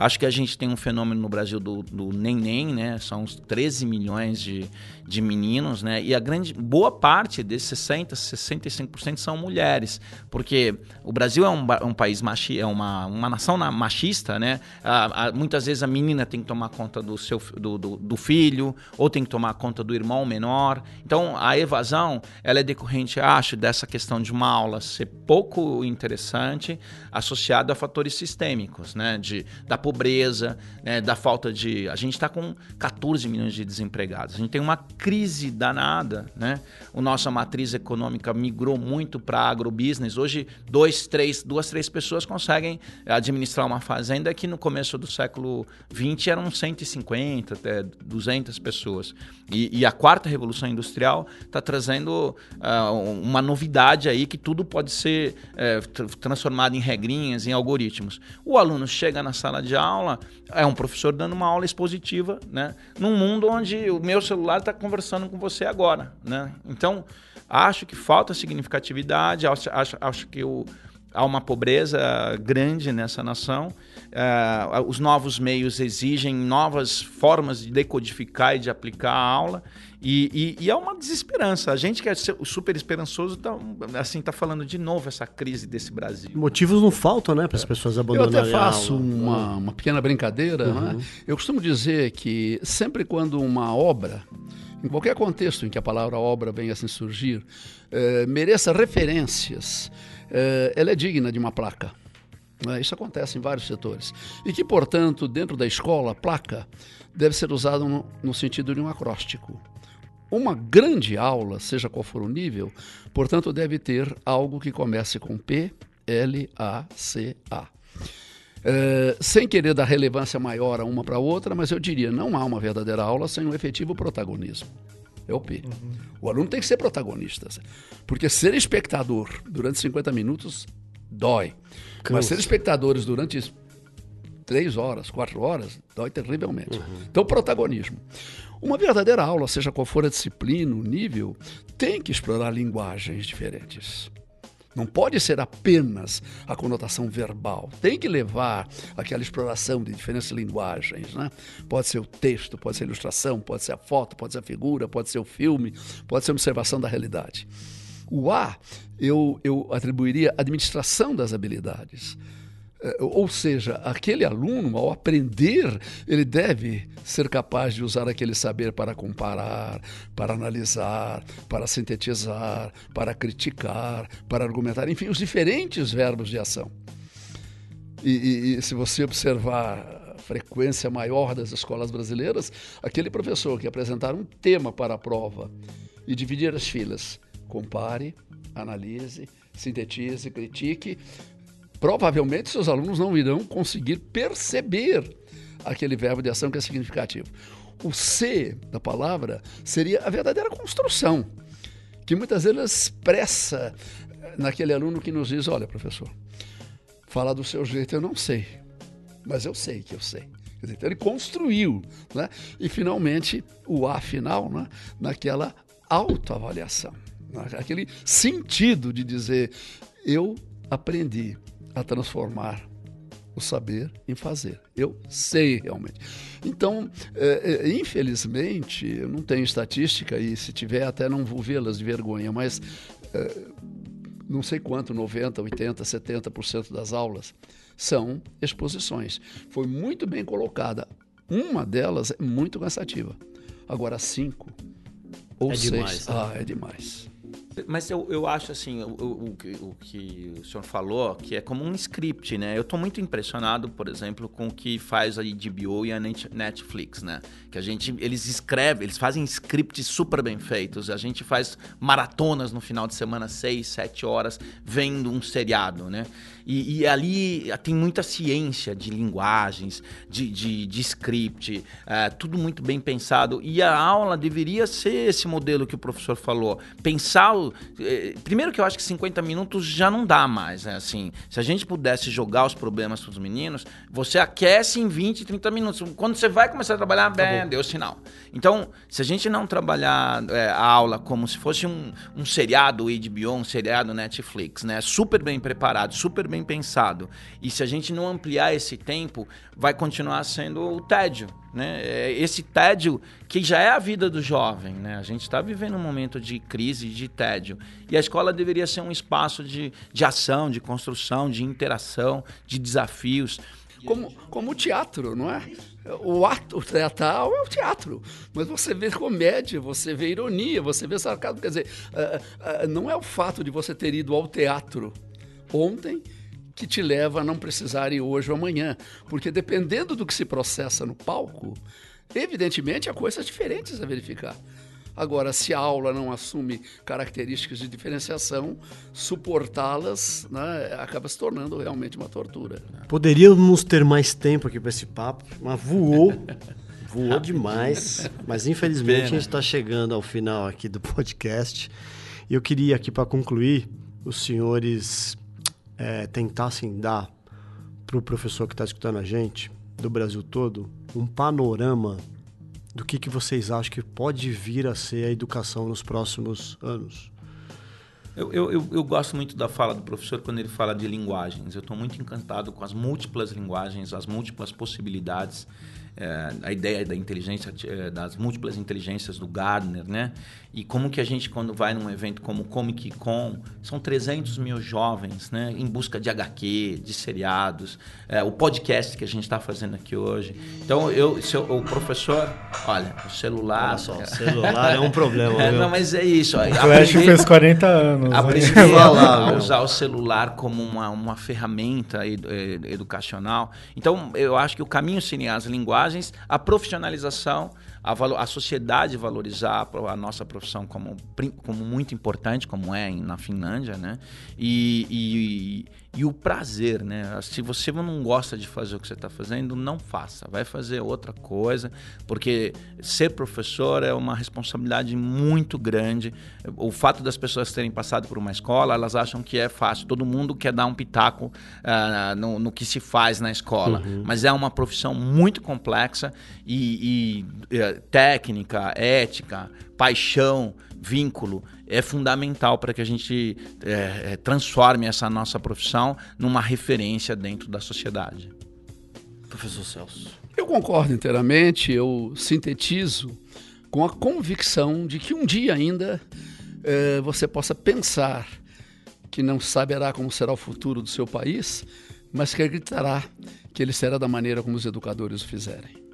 Acho que a gente tem um fenômeno no Brasil do, do neném, né? São uns 13 milhões de, de meninos, né? E a grande boa parte desses 60, 65% são mulheres, porque o Brasil é um, um país machista, é uma, uma nação machista, né? A, a, muitas vezes a menina tem que tomar conta do seu do, do, do, filho ou tem que tomar conta do irmão menor. Então a evasão ela é decorrente, acho, dessa questão de uma aula ser pouco interessante associada a fatores sistêmicos, né? De da pobreza, né? da falta de a gente está com 14 milhões de desempregados. A gente tem uma crise danada, né? O nossa matriz econômica migrou muito para agrobusiness. Hoje, dois, três, duas, três pessoas conseguem administrar uma fazenda que no começo do século XX eram 150 até 200 pessoas. E, e a quarta revolução industrial está trazendo uh, uma novidade aí que tudo pode ser uh, transformado em regrinhas, em algoritmos. O aluno chega na sala de aula, é um professor dando uma aula expositiva, né? Num mundo onde o meu celular está conversando com você agora, né? Então, acho que falta significatividade, acho, acho, acho que o, há uma pobreza grande nessa nação. Uh, os novos meios exigem novas formas de decodificar e de aplicar a aula. E, e, e é uma desesperança. A gente que é super esperançoso está assim, tá falando de novo essa crise desse Brasil. Motivos não faltam, né, para as pessoas abandonarem Eu até faço uma, uma pequena brincadeira. Uhum. Né? Eu costumo dizer que sempre quando uma obra em qualquer contexto em que a palavra obra venha a se surgir, eh, mereça referências, eh, ela é digna de uma placa. Né? Isso acontece em vários setores. E que, portanto, dentro da escola, placa deve ser usada no, no sentido de um acróstico. Uma grande aula, seja qual for o nível, portanto, deve ter algo que comece com P, L, A, C, A. É, sem querer dar relevância maior a uma para a outra, mas eu diria, não há uma verdadeira aula sem um efetivo protagonismo. É o P. Uhum. O aluno tem que ser protagonista. Porque ser espectador durante 50 minutos dói. Cansa. Mas ser espectadores durante três horas, quatro horas, dói terrivelmente. Uhum. Então, protagonismo. Uma verdadeira aula, seja qual for a disciplina, o nível, tem que explorar linguagens diferentes. Não pode ser apenas a conotação verbal. Tem que levar aquela exploração de diferentes linguagens. Né? Pode ser o texto, pode ser a ilustração, pode ser a foto, pode ser a figura, pode ser o filme, pode ser a observação da realidade. O A, eu, eu atribuiria administração das habilidades. É, ou seja, aquele aluno, ao aprender, ele deve ser capaz de usar aquele saber para comparar, para analisar, para sintetizar, para criticar, para argumentar, enfim, os diferentes verbos de ação. E, e, e se você observar a frequência maior das escolas brasileiras, aquele professor que apresentar um tema para a prova e dividir as filas, compare, analise, sintetize, critique, provavelmente seus alunos não irão conseguir perceber aquele verbo de ação que é significativo. O C da palavra seria a verdadeira construção, que muitas vezes expressa naquele aluno que nos diz: Olha, professor, falar do seu jeito eu não sei, mas eu sei que eu sei. Então ele construiu, né? e finalmente o A final, né? naquela autoavaliação, aquele sentido de dizer: Eu aprendi, a transformar o saber em fazer. Eu sei realmente. Então, é, é, infelizmente, eu não tenho estatística e se tiver até não vou vê-las de vergonha, mas é, não sei quanto, 90, 80, 70% das aulas são exposições. Foi muito bem colocada. Uma delas é muito cansativa. Agora, cinco ou é seis. Demais, né? Ah, é demais. Mas eu, eu acho assim, o, o, o, que o senhor falou, que é como um script, né? Eu estou muito impressionado, por exemplo, com o que faz a HBO e a Netflix, né? Que a gente, eles escrevem, eles fazem scripts super bem feitos. A gente faz maratonas no final de semana, seis, sete horas, vendo um seriado, né? E, e ali tem muita ciência de linguagens, de, de, de script, é, tudo muito bem pensado. E a aula deveria ser esse modelo que o professor falou. Pensar. É, primeiro que eu acho que 50 minutos já não dá mais. Né? Assim, se a gente pudesse jogar os problemas para os meninos, você aquece em 20, 30 minutos. Quando você vai começar a trabalhar, bem, deu sinal. Então, se a gente não trabalhar é, a aula como se fosse um, um seriado HBO, um seriado Netflix, né? Super bem preparado, super bem pensado. E se a gente não ampliar esse tempo, vai continuar sendo o tédio. Né? É esse tédio que já é a vida do jovem. Né? A gente está vivendo um momento de crise, de tédio. E a escola deveria ser um espaço de, de ação, de construção, de interação, de desafios. Como, como o teatro, não é? O ato teatral é o teatro, mas você vê comédia, você vê ironia, você vê sarcasmo. Quer dizer, uh, uh, não é o fato de você ter ido ao teatro ontem que te leva a não precisar ir hoje ou amanhã. Porque dependendo do que se processa no palco, evidentemente há coisas diferentes a verificar. Agora, se a aula não assume características de diferenciação, suportá-las né, acaba se tornando realmente uma tortura. Poderíamos ter mais tempo aqui para esse papo, mas voou. voou demais. Mas infelizmente a gente está chegando ao final aqui do podcast. E eu queria aqui para concluir, os senhores é, tentassem dar para o professor que está escutando a gente, do Brasil todo, um panorama do que, que vocês acham que pode vir a ser a educação nos próximos anos? Eu, eu, eu, gosto muito da fala do professor quando ele fala de linguagens. Eu estou muito encantado com as múltiplas linguagens, as múltiplas possibilidades é, a ideia da inteligência, é, das múltiplas inteligências do Gardner, né? E como que a gente, quando vai num evento como Comic Con, são 300 mil jovens, né? Em busca de HQ, de seriados, é, o podcast que a gente está fazendo aqui hoje. Então, eu, se eu, o professor, olha, o celular... Olha só, o celular é um problema, é, Não, mas é isso. O Flash fez 40 anos. Aprender né? a usar o celular como uma, uma ferramenta educacional. Então, eu acho que o caminho seria as linguagens, a profissionalização, a, a sociedade valorizar a nossa profissão como, como muito importante, como é na Finlândia, né? E, e, e o prazer, né? Se você não gosta de fazer o que você está fazendo, não faça. Vai fazer outra coisa, porque ser professor é uma responsabilidade muito grande. O fato das pessoas terem passado por uma escola, elas acham que é fácil. Todo mundo quer dar um pitaco uh, no, no, que se faz na escola, uhum. mas é uma profissão muito complexa e, e uh, técnica, ética, paixão, vínculo é fundamental para que a gente é, é, transforme essa nossa profissão numa referência dentro da sociedade. Professor Celso. Eu concordo inteiramente, eu sintetizo com a convicção de que um dia ainda é, você possa pensar que não saberá como será o futuro do seu país, mas que acreditará que ele será da maneira como os educadores o fizerem.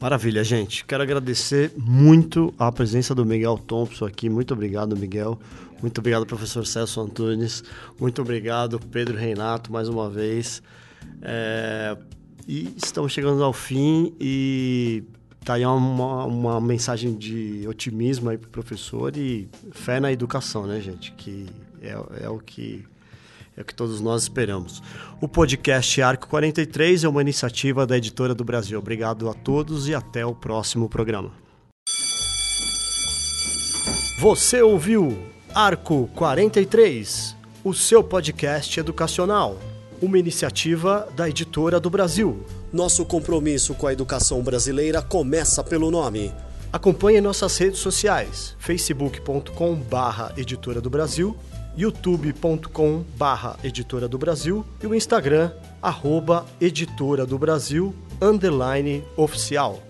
Maravilha, gente. Quero agradecer muito a presença do Miguel Thompson aqui. Muito obrigado, Miguel. Muito obrigado, professor Celso Antunes. Muito obrigado, Pedro Reinato, mais uma vez. É... E estamos chegando ao fim e tá aí uma, uma mensagem de otimismo aí pro professor e fé na educação, né, gente? Que é, é o que é o que todos nós esperamos. O podcast Arco 43 é uma iniciativa da Editora do Brasil. Obrigado a todos e até o próximo programa. Você ouviu Arco 43, o seu podcast educacional, uma iniciativa da Editora do Brasil. Nosso compromisso com a educação brasileira começa pelo nome. Acompanhe nossas redes sociais: facebook.com/editora do Brasil youtube.com barra Editora do Brasil e o Instagram, arroba Editora do Brasil, underline oficial.